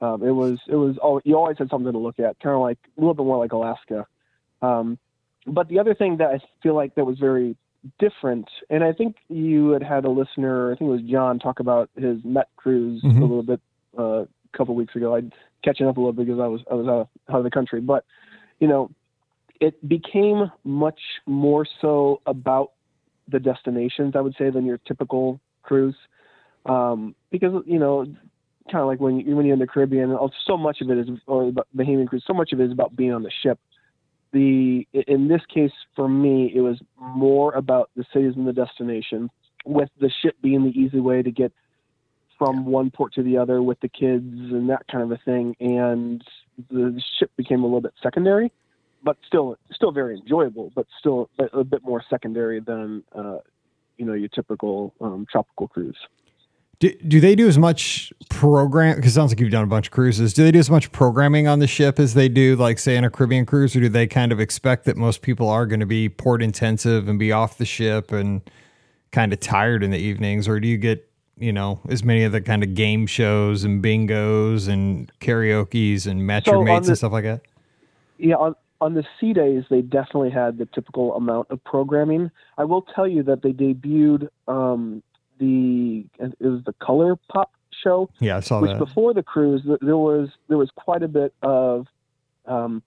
Um, it was it was you always had something to look at, kind of like a little bit more like Alaska. Um, but the other thing that I feel like that was very different, and I think you had had a listener, I think it was John, talk about his Met cruise Mhm. a little bit uh, a couple weeks ago. I'd catching up a little because I was I was out of, out of the country, but you know, it became much more so about the destinations, I would say, than your typical cruise, um, because you know, kind of like when you when you're in the Caribbean, uh, so much of it is or the Bahamian cruise, so much of it is about being on the ship. The in this case for me, it was more about the cities and the destination, with the ship being the easy way to get from one port to the other with the kids and that kind of a thing. And the ship became a little bit secondary, but still still very enjoyable, but still a, a bit more secondary than uh, you know your typical um, tropical cruise. Do, do they do as much program? Because it sounds like you've done a bunch of cruises. Do they do as much programming on the ship as they do, like say, on a Caribbean cruise, or do they kind of expect that most people are going to be port intensive and be off the ship and kind of tired in the evenings, or do you get you know as many of the kind of game shows and bingos and karaoke's and match So your mates the- and stuff like that? Yeah, on on the sea days, they definitely had the typical amount of programming. I will tell you that they debuted um, the it was the Color Pop show, Yeah, I saw which that. before the cruise there was there was quite a bit of um,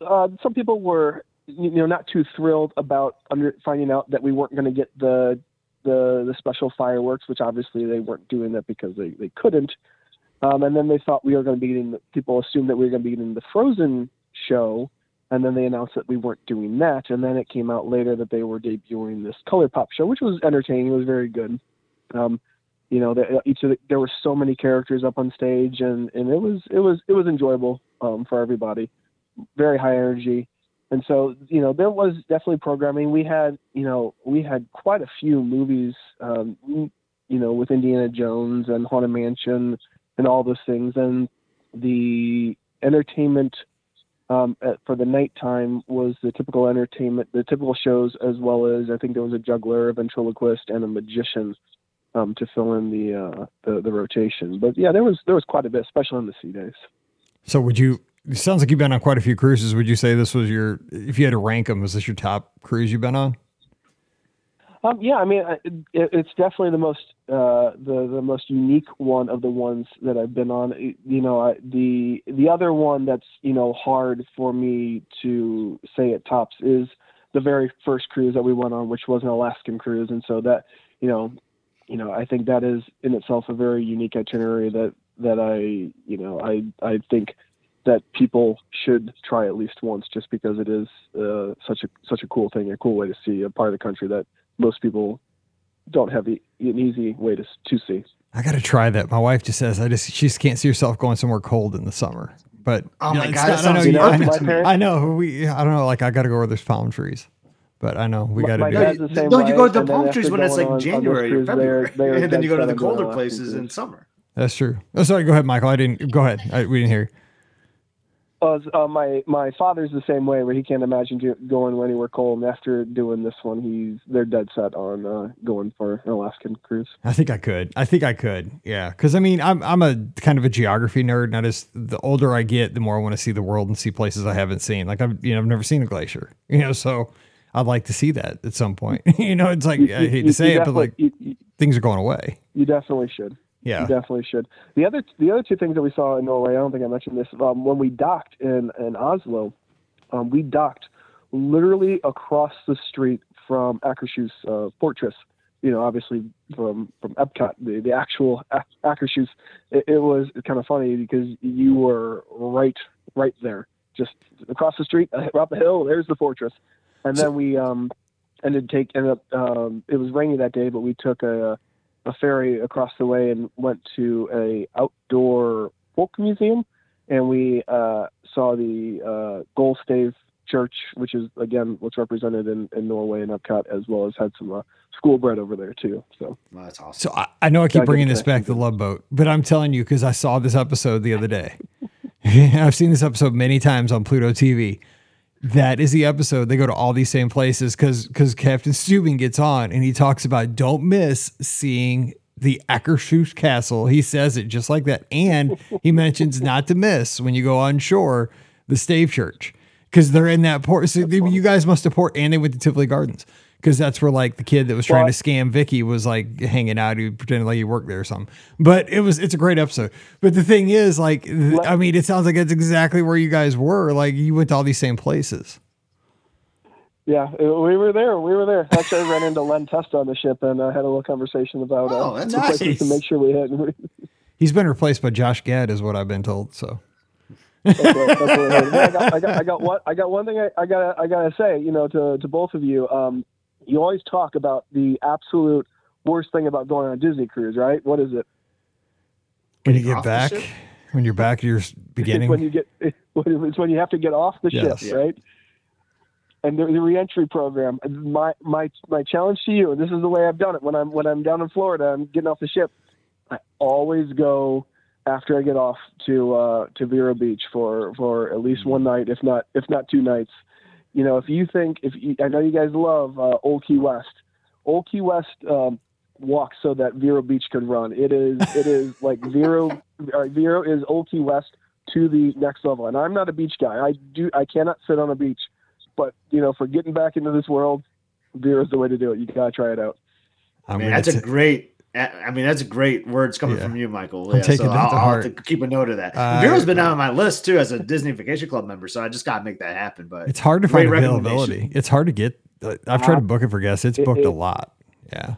uh, some people were you know not too thrilled about under, finding out that we weren't going to get the the the special fireworks, which obviously they weren't doing that because they, they couldn't. Um, and then they thought we were going to be getting people assumed that we were going to be getting the Frozen show, and then they announced that we weren't doing that. And then it came out later that they were debuting this Color Pop show, which was entertaining. It was very good. Um, you know, each of the, there were so many characters up on stage, and, and it was it was it was enjoyable um, for everybody. Very high energy, and so you know there was definitely programming. We had you know we had quite a few movies, um, you know, with Indiana Jones and Haunted Mansion and all those things, and the entertainment um, at, for the nighttime was the typical entertainment, the typical shows, as well as I think there was a juggler, a ventriloquist, and a magician um, to fill in the, uh, the the rotation. But yeah, there was there was quite a bit, especially on the sea days. So would you? It sounds like you've been on quite a few cruises. Would you say this was your? If you had to rank them, is this your top cruise you've been on? Um, yeah, I mean, it, it's definitely the most uh, the the most unique one of the ones that I've been on. You know, I, the the other one that's you know hard for me to say it tops is the very first cruise that we went on, which was an Alaskan cruise, and so that you know, you know, I think that is in itself a very unique itinerary that that I you know I I think that people should try at least once, just because it is uh, such a such a cool thing, a cool way to see a part of the country that most people don't have the, an easy way to to see. I got to try that. My wife just says I just she just can't see herself going somewhere cold in the summer. But Oh you know, my it's God, not- I know sounds you- I know- I know we. I don't know. Like I got to go where there's palm trees. But I know we got to my do. it. the same no, you go to the palm trees when it's like on- on January or cruises, they're- February, they're and then you go to the set on doing colder places in summer. That's true. Oh, sorry. Go ahead, Michael. I didn't. Go ahead. I, we didn't hear. Uh, uh, my my father's the same way, where he can't imagine do, going anywhere cold. And after doing this one, he's they're dead set on uh, going for an Alaskan cruise. I think I could. I think I could. Yeah, because I mean, I'm I'm a kind of a geography nerd, and I just the older I get, the more I want to see the world and see places I haven't seen. Like I've you know I've never seen a glacier, you know, so I'd like to see that at some point. you know, it's like I hate You- to say it, but like you- things are going away. you definitely should. Yeah. You definitely should. The other the other two things that we saw in Norway, I don't think I mentioned this. Um, when we docked in in Oslo, um, we docked literally across the street from Akershus uh, Fortress. You know, obviously from from Epcot, the, the actual Akershus. It, it was kind of funny because you were right right there, just across the street, up the hill. There's the fortress, and then we um ended take ended up. Um, it was rainy that day, but we took a a ferry across the way and went to a outdoor folk museum, and we uh, saw the uh, Gol Stave Church, which is again what's represented in, in Norway and Epcot, as well as had some uh, school bread over there too. So Well, that's awesome. So I, I know I keep Gotta bringing the this back to connection. Love Boat, but I'm telling you because I saw this episode the other day. I've seen this episode many times on Pluto TV. That is the episode. They go to all these same places because because Captain Stubing gets on and he talks about don't miss seeing the Akershus Castle. He says it just like that. And he mentions not to miss when you go on shore the Stave Church because they're in that port. So they- you guys must have port and they went to Tivoli Gardens because that's where like the kid that was trying Well, to scam Vicky was like hanging out. He pretended like he worked there or something. But it was it's a great episode. But the thing is, like, th- I mean, it sounds like it's exactly where you guys were. Like you went to all these same places. Yeah, we were there. We were there. Actually, I ran into Len Testa on the ship and uh, had a little conversation about uh, Oh, that's the places nice. to make sure we hit. He's been replaced by Josh Gad, is what I've been told. So that's what, that's what I, got, I, got, I got one. I got one thing. I, I got. I gotta say, you know, to to both of you, um, you always talk about the absolute worst thing about going on a Disney cruise, right? What is it? when you get off back, when you're back, you're beginning. when you get it's when you have to get off the Yes. ship, right? And the, the reentry program. My my my challenge to you, and this is the way I've done it when I'm when I'm down in Florida, I'm getting off the ship. I always go after I get off to uh, to Vero Beach for for at least one night, if not if not two nights. You know, if you think if you, I know you guys love uh, Old Key West, Old Key West um, walks so that Vero Beach could run. It is it is like Vero uh, Vero is Old Key West to the next level. And I'm not a beach guy. I do I cannot sit on a beach, but you know, for getting back into this world, Vero is the way to do it. You gotta try it out. I'm that's a great. I mean, that's great words coming Yeah. from you, Michael. I'm Yeah, taking so that I'll, to I'll heart. have to keep a note of that. Uh, Vero's been on my list too as a Disney Vacation Club member, so I just got to make that happen. But It's hard to find availability. It's hard to get. uh, I've tried to book it for guests. It's It- booked a lot. Yeah.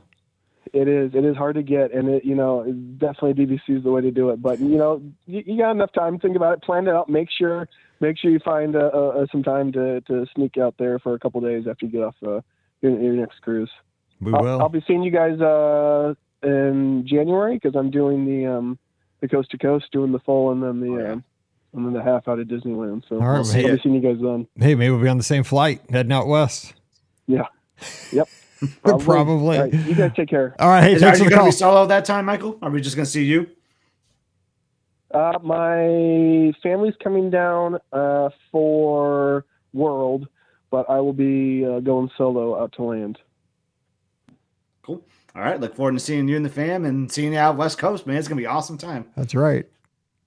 It is it is hard to get, and it you know definitely DVC is the way to do it. But you know you, you got enough time to think about it, plan it out, make sure make sure you find uh, uh, some time to, to sneak out there for a couple days after you get off uh, your, your next cruise. We I'll, will. I'll be seeing you guys uh, in January because I'm doing the um, the coast to coast, doing the full, and then the Oh, yeah. um, and then the half out of Disneyland. So All right, We'll hey, I'll be seeing you guys then. hey, maybe we'll be on the same flight heading out west. Yeah. Yep. Probably. All right, you guys take care. All right. Hey, Is- thanks are for you the going to call. be solo that time, Michael? Are we just going to see you? Uh, my family's coming down uh, for World, but I will be uh, going solo out to land. Cool. All right. Look forward to seeing you and the fam and seeing you out West Coast, man. It's going to be awesome time. That's right.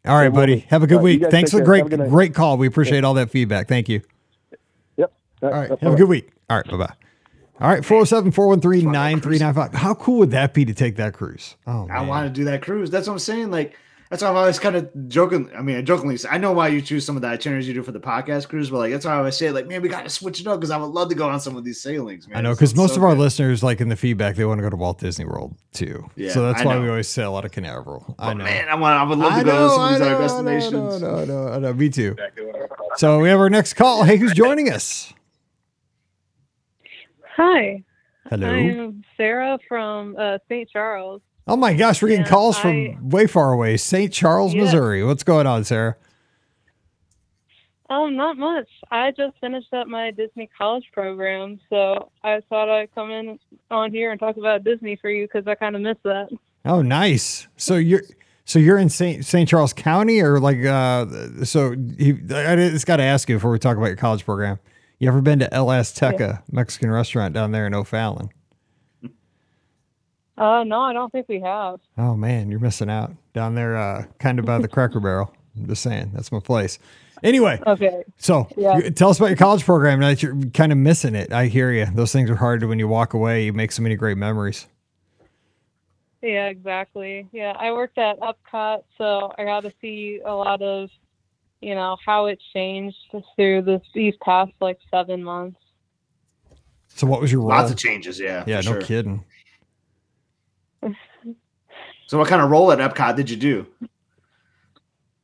All right, buddy. Have a good All right, you week. guys Thanks for the a great, good great call. We appreciate all that feedback. Thank you. Yep. All right. Have bye-bye. a good week. All right. Bye bye. All right. 407 413 9395. How cool would that be to take that cruise? Oh, man. I want to do that cruise. That's what I'm saying. Like, that's why I'm always kind of joking. I mean, I jokingly say, I know why you choose some of the itineraries you do for the podcast cruise, but like, that's why I always say, like, man, we got to switch it up because I would love to go on some of these sailings, man. I know because most so of our good. listeners, like in the feedback, they want to go to Walt Disney World too. Yeah, so that's I why know. we always say a lot of Canaveral. I know. man, I want. I would love to I go to some know, of these I other know, destinations. No, no, no, no, no, me too. So we have our next call. Hey, who's joining us? Hi, Hello. I'm Sarah from uh, St. Charles. Oh my gosh, we're getting Yeah, calls from I- way far away. St. Charles, Yeah. Missouri. What's going on, Sarah? Um, not much. I just finished up my Disney college program, so I thought I'd come in on here and talk about Disney for you because I kind of missed that. Oh, nice. So you're so you're in St. St. Charles County, or like uh? So I just got to ask you before we talk about your college program. You ever been to El Azteca Mexican restaurant down there in O'Fallon? Uh, no, I don't think we have. Oh man, you're missing out down there, uh, kind of by the Cracker Barrel. I'm just saying, that's my place. Anyway, Okay. so Yeah. tell us about your college program. Now that you're kind of missing it, I hear you. Those things are hard when you walk away. You make so many great memories. Yeah, exactly. Yeah, I worked at Epcot, so I got to see a lot of, you know, how it changed through this, these past like seven months. So, what was your role? Lots of changes. Yeah. yeah, no sure. kidding. So, what kind of role at Epcot did you do?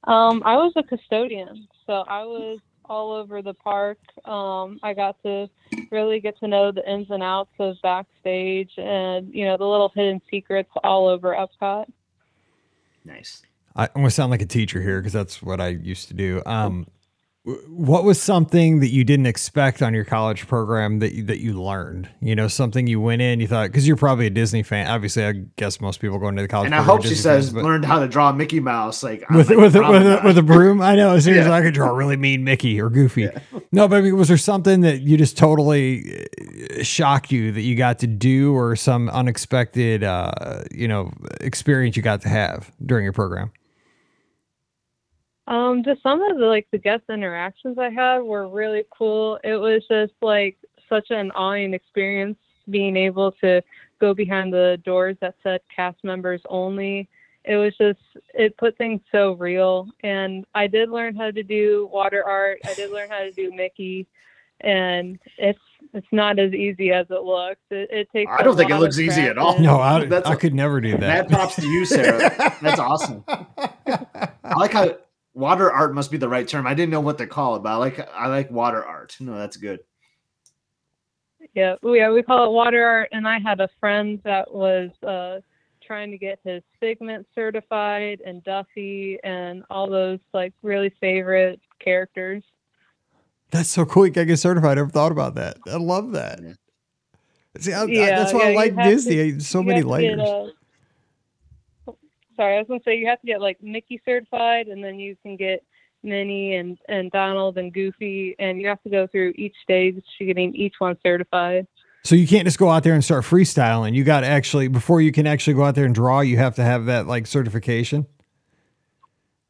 Um, I was a custodian, so I was all over the park. Um, I got to really get to know the ins and outs of backstage and you know the little hidden secrets all over Epcot. Nice. I, I'm gonna sound like a teacher here because that's what I used to do. Um, what was something that you didn't expect on your college program that you, that you learned? You know, something you went in, you thought because you're probably a Disney fan. Obviously, I guess most people going to the college. And I hope she says fans, learned how to draw Mickey Mouse like with like, with, a, with, a, with a broom. I know. As soon as Yeah. I could draw a really mean Mickey or Goofy. No, but I mean, was there something that you just totally uh, shocked you that you got to do, or some unexpected, uh, you know, experience you got to have during your program? Um, just some of the like the guest interactions I had were really cool. It was just like such an awing experience being able to go behind the doors that said cast members only. It was just it put things so real, and I did learn how to do water art. I did learn how to do Mickey, and it's it's not as easy as it looks. It, it takes. I don't think it looks of easy at all. No, I, That's I a- could never do Mad that. props to you, Sarah. That's awesome. I like how water art must be the right term. I didn't know what to call it, but I like I like water art. No, that's good. Yeah, we- yeah, we call it water art. And I had a friend that was uh, trying to get his Figment certified, and Duffy, and all those like really favorite characters. That's so cool. You can get certified. I never thought about that. I love that. See, I, I- that's why yeah, I like have to- Disney. so many have get, layers. uh, sorry, I was gonna say you have to get like Mickey certified, and then you can get Minnie and and Donald and Goofy, and you have to go through each stage to getting each one certified. So you can't just go out there and start freestyling. You got to actually before you can actually go out there and draw, you have to have that like certification.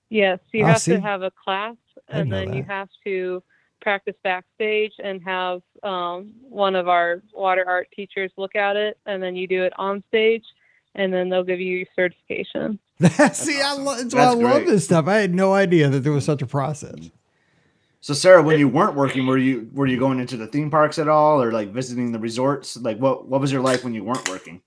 Yes, you Ah, have see? to have a class, and then you have to practice backstage and have um, one of our water art teachers look at it, and then you do it on stage, and then they'll give you your certification. See, I, lo- that's why That's I love this stuff. I had no idea that there was such a process. So Sarah, when you weren't working, were you were you going into the theme parks at all, or like visiting the resorts? Like what what was your life when you weren't working?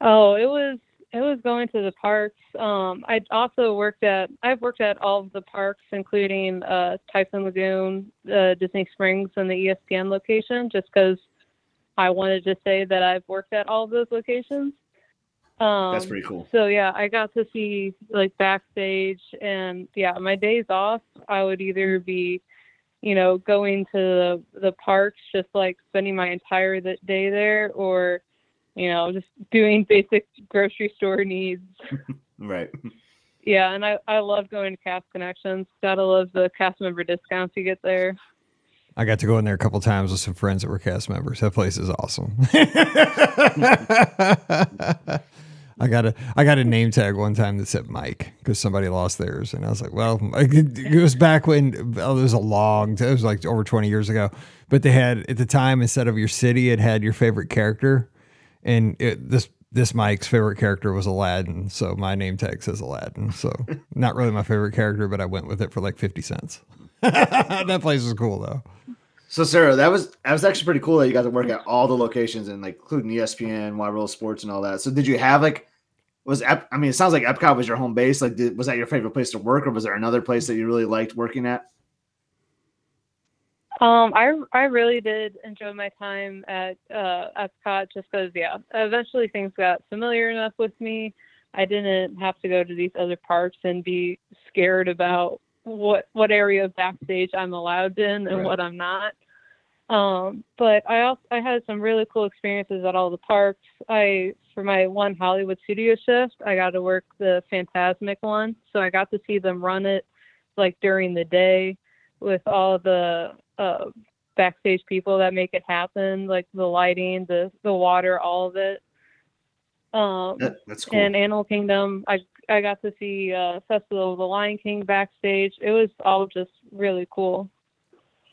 Oh, it was it was going to the parks. Um, I also worked at I've worked at all of the parks, including uh, Typhoon Lagoon, uh, Disney Springs, and the ESPN location, just because I wanted to say that I've worked at all of those locations. Um, That's pretty cool. So yeah, I got to see like backstage, and yeah, my days off, I would either be, you know, going to the, the parks, just like spending my entire day there, or, you know, just doing basic grocery store needs. Right. Yeah, and I I love going to Cast Connections. Gotta love the cast member discounts you get there. I got to go in there a couple times with some friends that were cast members. That place is awesome. I got a I got a name tag one time that said Mike because somebody lost theirs, and I was like, well, it was back when oh, it was a long, it was like over twenty years ago. But they had at the time instead of your city, it had your favorite character, and it, this this Mike's favorite character was Aladdin, so my name tag says Aladdin. So not really my favorite character, but I went with it for like fifty cents. that place was cool though. So Sarah, that was that was actually pretty cool that you got to work at all the locations and like including ESPN, Wide World Sports, and all that. So did you have like was Ep- I mean it sounds like Epcot was your home base. Like did, was that your favorite place to work, or was there another place that you really liked working at? Um, I I really did enjoy my time at uh, Epcot just because yeah, eventually things got familiar enough with me. I didn't have to go to these other parks and be scared about what what area of backstage I'm allowed in and Right. what I'm not. Um, but I also I had some really cool experiences at all the parks. I for my one Hollywood studio shift, I got to work the Fantasmic one, so I got to see them run it like during the day with all the uh, backstage people that make it happen, like the lighting, the the water, all of it. Um, That, that's cool. and Animal Kingdom, I I got to see uh, Festival of the Lion King backstage. It was all just really cool.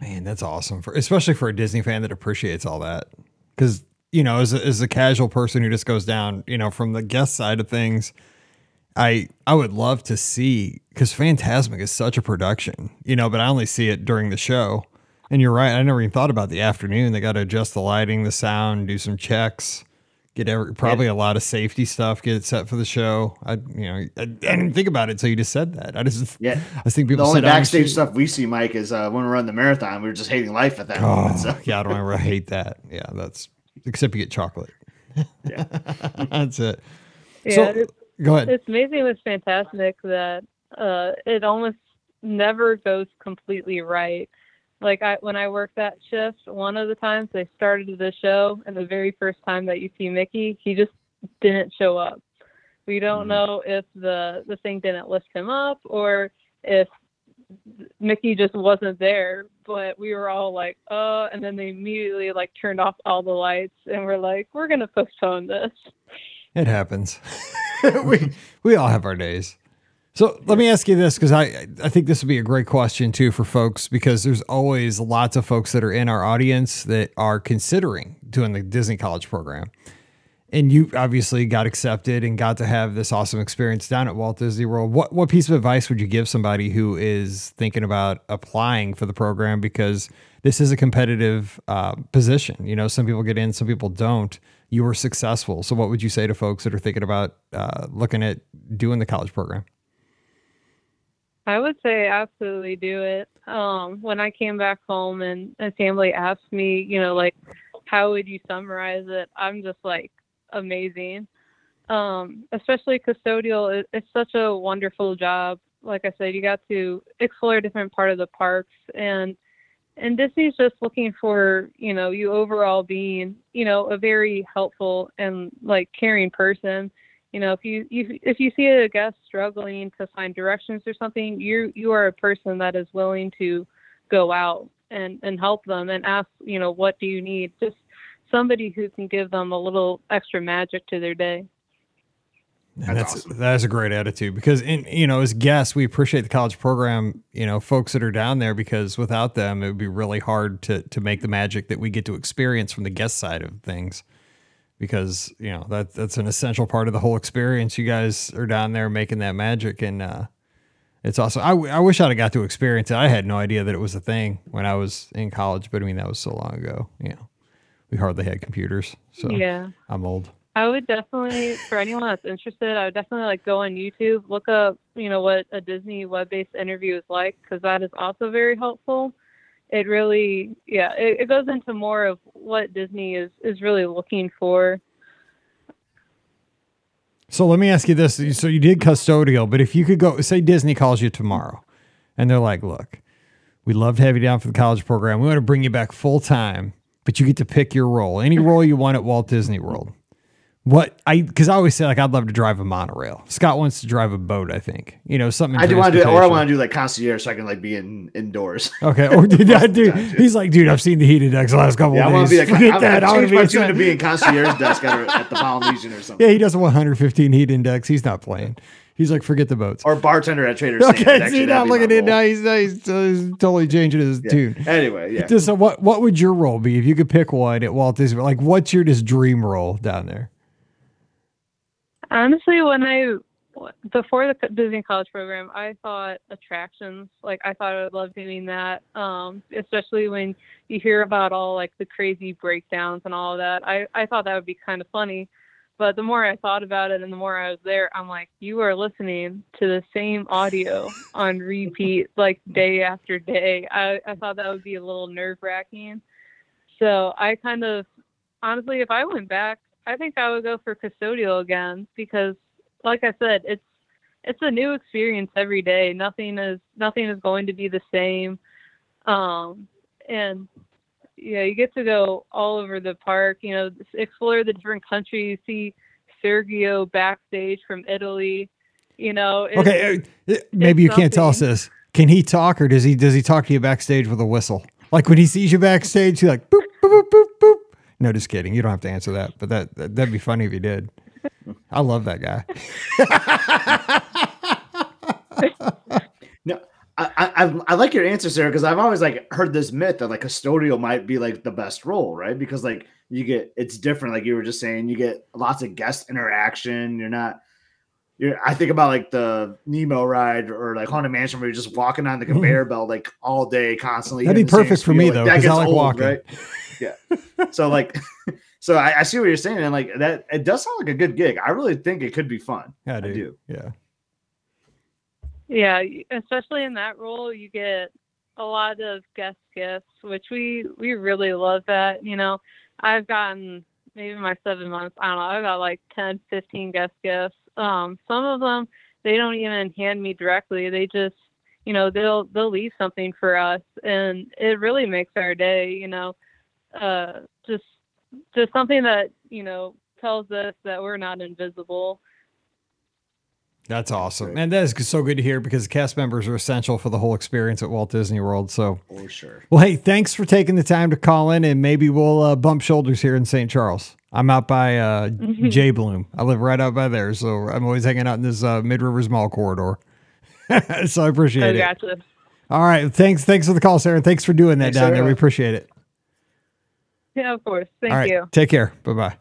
Man, that's awesome for especially for a Disney fan that appreciates all that. Because you know, as a, as a casual person who just goes down, you know, from the guest side of things, I I would love to see because Fantasmic is such a production, you know, but I only see it during the show. And you're right, I never even thought about the afternoon. They got to adjust the lighting, the sound, do some checks, get every probably a lot of safety stuff, get it set for the show. I you know I, I didn't think about it until you just said that. I just Yeah. I think people. the only sit backstage stuff we see, Mike, is uh, when we run the marathon. We were just hating life at that Oh, moment. So. yeah, I don't ever hate that. Yeah, that's except you get chocolate. Yeah. that's it. Yeah, so it- go ahead. it's amazing with Fantasmic that uh, it almost never goes completely right. Like I when I worked that shift, one of the times they started the show and the very first time that you see Mickey, he just didn't show up. We don't Mhm. know if the the thing didn't lift him up or if Mickey just wasn't there, but we were all like, "Oh!" And then they immediately like turned off all the lights, and we're like, "We're gonna postpone this." It happens. we we all have our days. So let me ask you this because I I think this would be a great question too for folks because there's always lots of folks that are in our audience that are considering doing the Disney College program. And you obviously got accepted and got to have this awesome experience down at Walt Disney World. What what piece of advice would you give somebody who is thinking about applying for the program because this is a competitive uh, position? You know, some people get in, some people don't. You were successful, so what would you say to folks that are thinking about uh, looking at doing the college program? I would say absolutely do it. Um, when I came back home and a family asked me, you know, like, how would you summarize it? I'm just like, amazing. Um, especially custodial, it, it's such a wonderful job. Like I said, you got to explore different part of the parks and and Disney's just looking for, you know, you overall being, you know, a very helpful and like caring person you know if you, you if you see a guest struggling to find directions or something you you are a person that is willing to go out and and help them and ask you know what do you need? Just somebody who can give them a little extra magic to their day. And That's that's awesome. that's a great attitude because in you know as guests we appreciate the college program you know folks that are down there because without them it would be really hard to to make the magic that we get to experience from the guest side of things because you know that that's an essential part of the whole experience. You guys are down there making that magic and uh it's awesome I, w- I wish I'd have got to experience it. I had no idea that it was a thing when I was in college but I mean that was so long ago you know. We hardly had computers so yeah. I'm old. I would definitely, for anyone that's interested, I would definitely like go on YouTube, look up, you know, what a Disney web-based interview is like, because that is also very helpful. It really, yeah, it, it goes into more of what Disney is is really looking for. So let me ask you this. So you did custodial, but if you could go, say Disney calls you tomorrow and they're like, look, we'd love to have you down for the college program. We want to bring you back full time, but you get to pick your role, any role you want at Walt Disney World. What I, because I always say, like, I'd love to drive a monorail. Scott wants to drive a boat, I think. You know, something. I do want to do, or I want to do like concierge, so I can like be in indoors. Okay. Or did that dude? He's like, dude, I've seen the heated decks the last couple Yeah, I of want to days. be like, Forget I'm, that. I want to be my inside. tune to being concierge desk at, at the Polynesian or something, Yeah, he doesn't want 115 heat index. He's not playing. He's like, forget the boats. or bartender at Trader Sam's. Okay, Actually, see now that'd be look my at it now. He's, he's, uh, he's totally changing his Yeah. tune. Anyway, yeah. Just, so what what would your role be if you could pick one at Walt Disney? Like, what's your just dream role down there? Honestly, when I before the Disney College program, I thought attractions. Like I thought I would love doing that. Um, especially when you hear about all like the crazy breakdowns and all of that. I I thought that would be kind of funny. But the more I thought about it and the more I was there, I'm like, you are listening to the same audio on repeat, like day after day. I, I thought that would be a little nerve wracking. So I kind of, honestly, if I went back, I think I would go for custodial again because, like I said, it's it's a new experience every day. Nothing is nothing is going to be the same, um, and yeah, you get to go all over the park. You know, explore the different countries. See Sergio backstage from Italy. You know, it's- Okay, uh, uh, maybe you can't tell us this. Can he talk or does he does he talk to you backstage with a whistle? Like when he sees you backstage, he's like boop boop boop boop. No, just kidding. You don't have to answer that, but that, that that'd be funny if you did. I love that guy. No, I, I I- I like your answer, Sarah, because I've always like heard this myth that like custodial might be like the best role, right? Because like you get it's different, like you were just saying, you get lots of guest interaction. You're not. You're, I think about like the Nemo ride or like Haunted Mansion where you're just walking on the conveyor belt like all day, constantly. That'd be hearing the same perfect for me, Like, though, that 'cause I gets like old, walking. right? Yeah. So like, so I, I see what you're saying, and like that, it does sound like a good gig. I really think it could be fun. Yeah, I dude. do. Yeah. Yeah, especially in that role, you get a lot of guest gifts, which we we really love that. You know, I've gotten maybe my seven months. I don't know. I've got like 10, 15 guest gifts. Um, some of them they don't even hand me directly. They just you know they'll they'll leave something for us and it really makes our day you know uh just just something that you know tells us that we're not invisible That's awesome. And that is so good to hear because cast members are essential for the whole experience at Walt Disney World. So, For sure. well, hey, thanks for taking the time to call in and maybe we'll uh, bump shoulders here in St. Charles. I'm out by uh, J Bloom. I live right out by there. So I'm always hanging out in this uh, Mid Rivers Mall corridor. so I appreciate I it. gotcha. All right. Thanks. Thanks for the call, Sarah. Thanks for doing that Thanks, down there. We appreciate it. yeah of course thank All right. you Take care. Bye bye.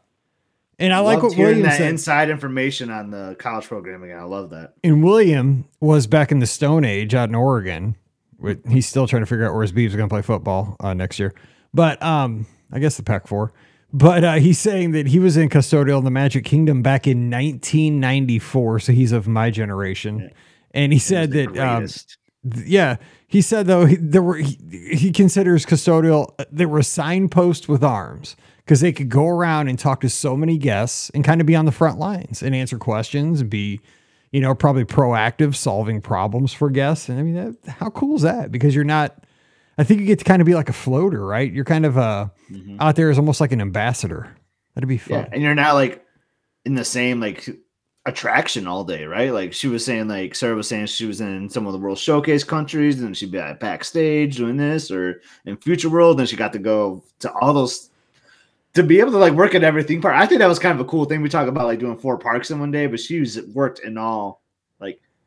And I like Loved what hearing William that said. inside information on the college program again. I love that. and William was back in the Stone Age out in Oregon. With, he's still trying to figure out where his Beavs are going to play football uh, next year. But um, I guess the Pac Four. But uh, he's saying that he was in custodial in the Magic Kingdom back in 1994. So he's of my generation. And he said that um. Th- yeah he said though he, there were he, he considers custodial uh, there were signposts with arms because they could go around and talk to so many guests and kind of be on the front lines and answer questions and be you know probably proactive solving problems for guests and i mean that, how cool is that because you're not i think you get to kind of be like a floater right you're kind of uh out there as almost like an ambassador that'd be fun yeah, and you're not like in the same like attraction all day, right? Like she was saying, like Sarah was saying, she was in some of the World Showcase countries, and she'd be like backstage doing this, or in Future World, and she got to go to all those to be able to like work at everything park. I think that was kind of a cool thing. We talk about like doing four parks in one day, but she was worked in all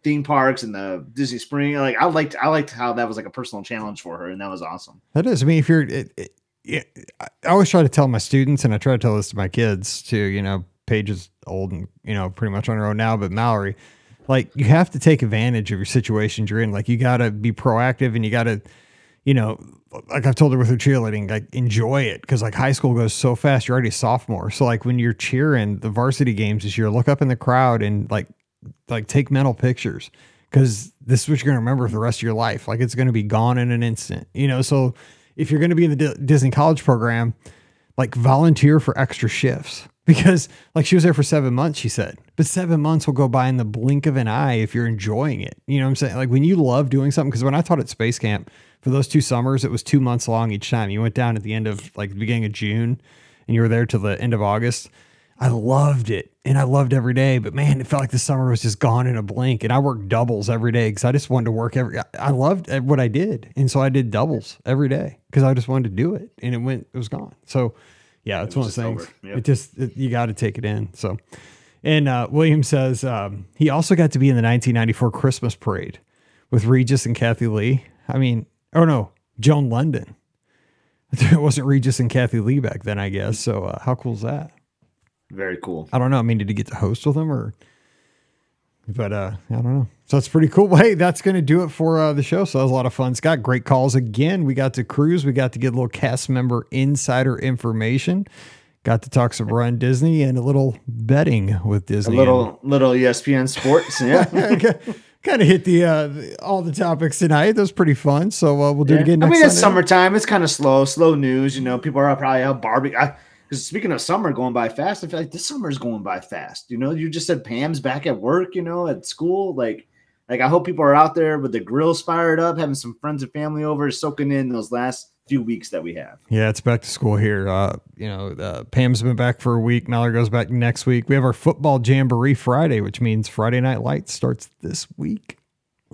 theme parks and the Disney Spring. Like I liked, I liked how that was like a personal challenge for her, and that was awesome. That is. I mean, if you're, it, it, yeah, I always try to tell my students, and I try to tell this to my kids too. You know, Paige is old and you know pretty much on her own now, but Mallory, like you have to take advantage of your situations you're in. Like you got to be proactive, and you got to, you know, like I've told her with her cheerleading, like enjoy it because like high school goes so fast. You're already a sophomore, so like when you're cheering the varsity games this year, look up in the crowd and like like take mental pictures because this is what you're going to remember for the rest of your life. Like it's going to be gone in an instant, you know? So if you're going to be in the D- Disney college program, like volunteer for extra shifts because like she was there for seven months, she said, but seven months will go by in the blink of an eye if you're enjoying it. You know what I'm saying? Like when you love doing something, because when I taught at Space Camp for those two summers, it was two months long each time. You went down at the end of like the beginning of June and you were there till the end of August. I loved it and I loved every day, but man, it felt like the summer was just gone in a blink. And I worked doubles every day because I just wanted to work every. I- loved what I did, and so I did doubles every day because I just wanted to do it, and it went, it was gone. So, yeah, it's one of those things. Yep. It just it, you got to take it in. So, and uh, William says um, he also got to be in the 1994 Christmas parade with Regis and Kathy Lee. I mean, oh no, Joan Lunden. It wasn't Regis and Kathy Lee back then, I guess. So, uh, how cool is that? Very cool. I don't know. I mean, did he get to host with them or? But uh, I don't know. So it's pretty cool. Well, hey, that's going to do it for uh, the show. So that was a lot of fun. Scott, great calls again. We got to cruise. We got to get a little cast member insider information. Got to talk some Run Disney and a little betting with Disney. A little little E ESPN Sports, yeah. kind of hit the, uh, all the topics tonight. That was pretty fun. So uh, we'll do it Yeah. again. I mean, it's Sunday. summertime. It's kind of slow, slow news. You know, people are probably out barbecue. Because speaking of summer going by fast, I feel like this summer is going by fast. You know, you just said Pam's back at work. You know, at school. Like, like I hope people are out there with the grills fired up, having some friends and family over, soaking in those last few weeks that we have. Yeah, it's back to school here. Uh, you know, uh, Pam's been back for a week. Mallory goes back next week. We have our football jamboree Friday, which means Friday Night Lights starts this week.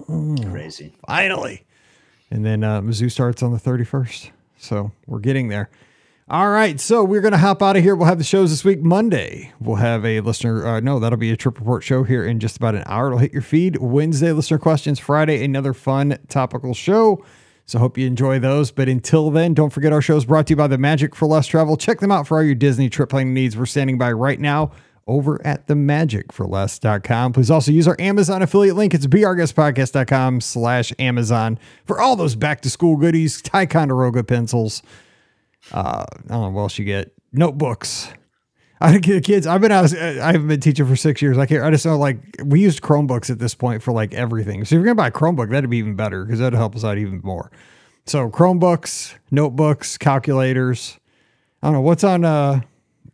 Crazy. Finally. And then uh, Mizzou starts on the 31st. So we're getting there. All right. So we're going to hop out of here. We'll have the shows this week. Monday, we'll have a listener. Uh, no, that'll be a trip report show here in just about an hour. It'll hit your feed. Wednesday, listener questions. Friday, another fun topical show. So hope you enjoy those. But until then, don't forget our show is brought to you by the Magic for Less Travel. Check them out for all your Disney trip planning needs. We're standing by right now over at the magicforless.com. Please also use our Amazon affiliate link. It's beourguestpodcast.com slash Amazon for all those back to school goodies, Ticonderoga pencils. Uh, I don't know what else you get. Notebooks. I get the kids, I've been out, I haven't been teaching for six years. I can't, I just know like we used Chromebooks at this point for like everything. So if you're to buy a Chromebook, that'd be even better because that'd help us out even more. So Chromebooks, notebooks, calculators. I don't know what's on, uh,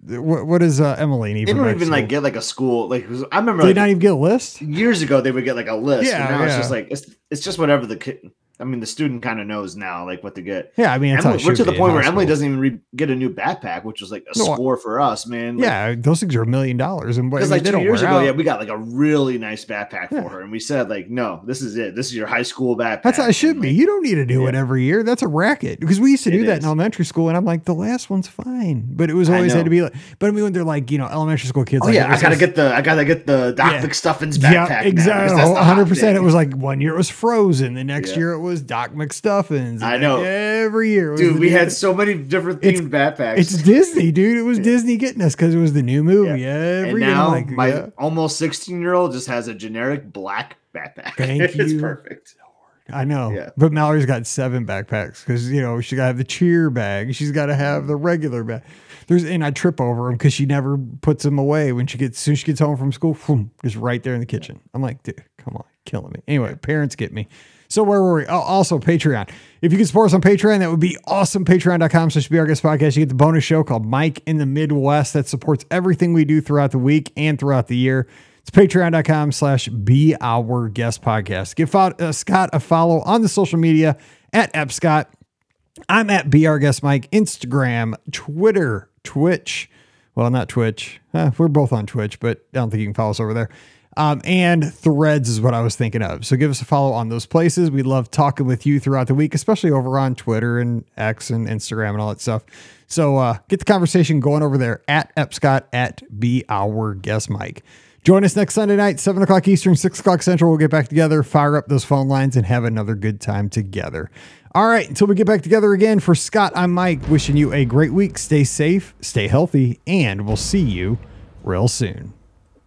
what, what is uh, Emily need? They don't even to like get like a school. like I remember They like, not even get a list. years ago they would get like a list. Yeah, Yeah, now it's just like it's it's just whatever the kid. I mean, the student kind of knows now like what to get. Yeah, I mean, Emily, we're to the point where Emily doesn't even re- get a new backpack, which was like a No, score for us, man. Yeah, those things are a million dollars, and Because like two years ago, out. yeah, we got like a really nice backpack Yeah. for her, and we said like, no, this is it. This is your high school backpack. That's how it should And, be. like, You don't need to do it every year. That's a racket because we used to do It that in elementary school, and I'm like, the last one's fine, but it was always had to be like. But I mean, when they're like, you know, elementary school kids, Oh like, yeah, I gotta get the I gotta get the Doc Yeah. McStuffins backpack. Yeah, exactly. because that's the hot 100. percent It was like one year it was Frozen, the next year it was Doc McStuffins. I know. every year, dude. We had so many different It's- themed backpacks. It's Disney, dude. It was Disney getting us because it was the new movie. and Every year, now like, my yeah. almost 16 year old just has a generic black backpack. Thank it's you. perfect. I know. Yeah. But Mallory's got seven backpacks because, you know, she got to have the cheer bag. She's got to have the regular bag. There's, and I trip over them because she never puts them away when she gets, soon she gets home from school, boom, just right there in the kitchen. I'm like, dude, come on, killing me. Anyway, parents get me. So where were we? Oh, also Patreon. If you could support us on Patreon, that would be awesome. Patreon.com slash Be Our Guest Podcast. You get the bonus show called Mike in the Midwest that supports everything we do throughout the week and throughout the year. It's patreon.com slash be our guest podcast. Give uh, Scott a follow on the social media at Epscott. I'm at Be Our Guest Mike, Instagram, Twitter, Twitch. Well, not Twitch. We're both on Twitch, but I don't think you can follow us over there. Um, and threads is what I was thinking of. So give us a follow on those places. We love talking with you throughout the week, especially over on Twitter and X and Instagram and all that stuff. So uh, get the conversation going over there at Epscott at Be Our Guest Mike. Join us next Sunday night, 7 o'clock Eastern, 6 o'clock Central. We'll get back together, fire up those phone lines, and have another good time together. All right, until we get back together again, for Scott, I'm Mike, wishing you a great week. Stay safe, stay healthy, and we'll see you real soon.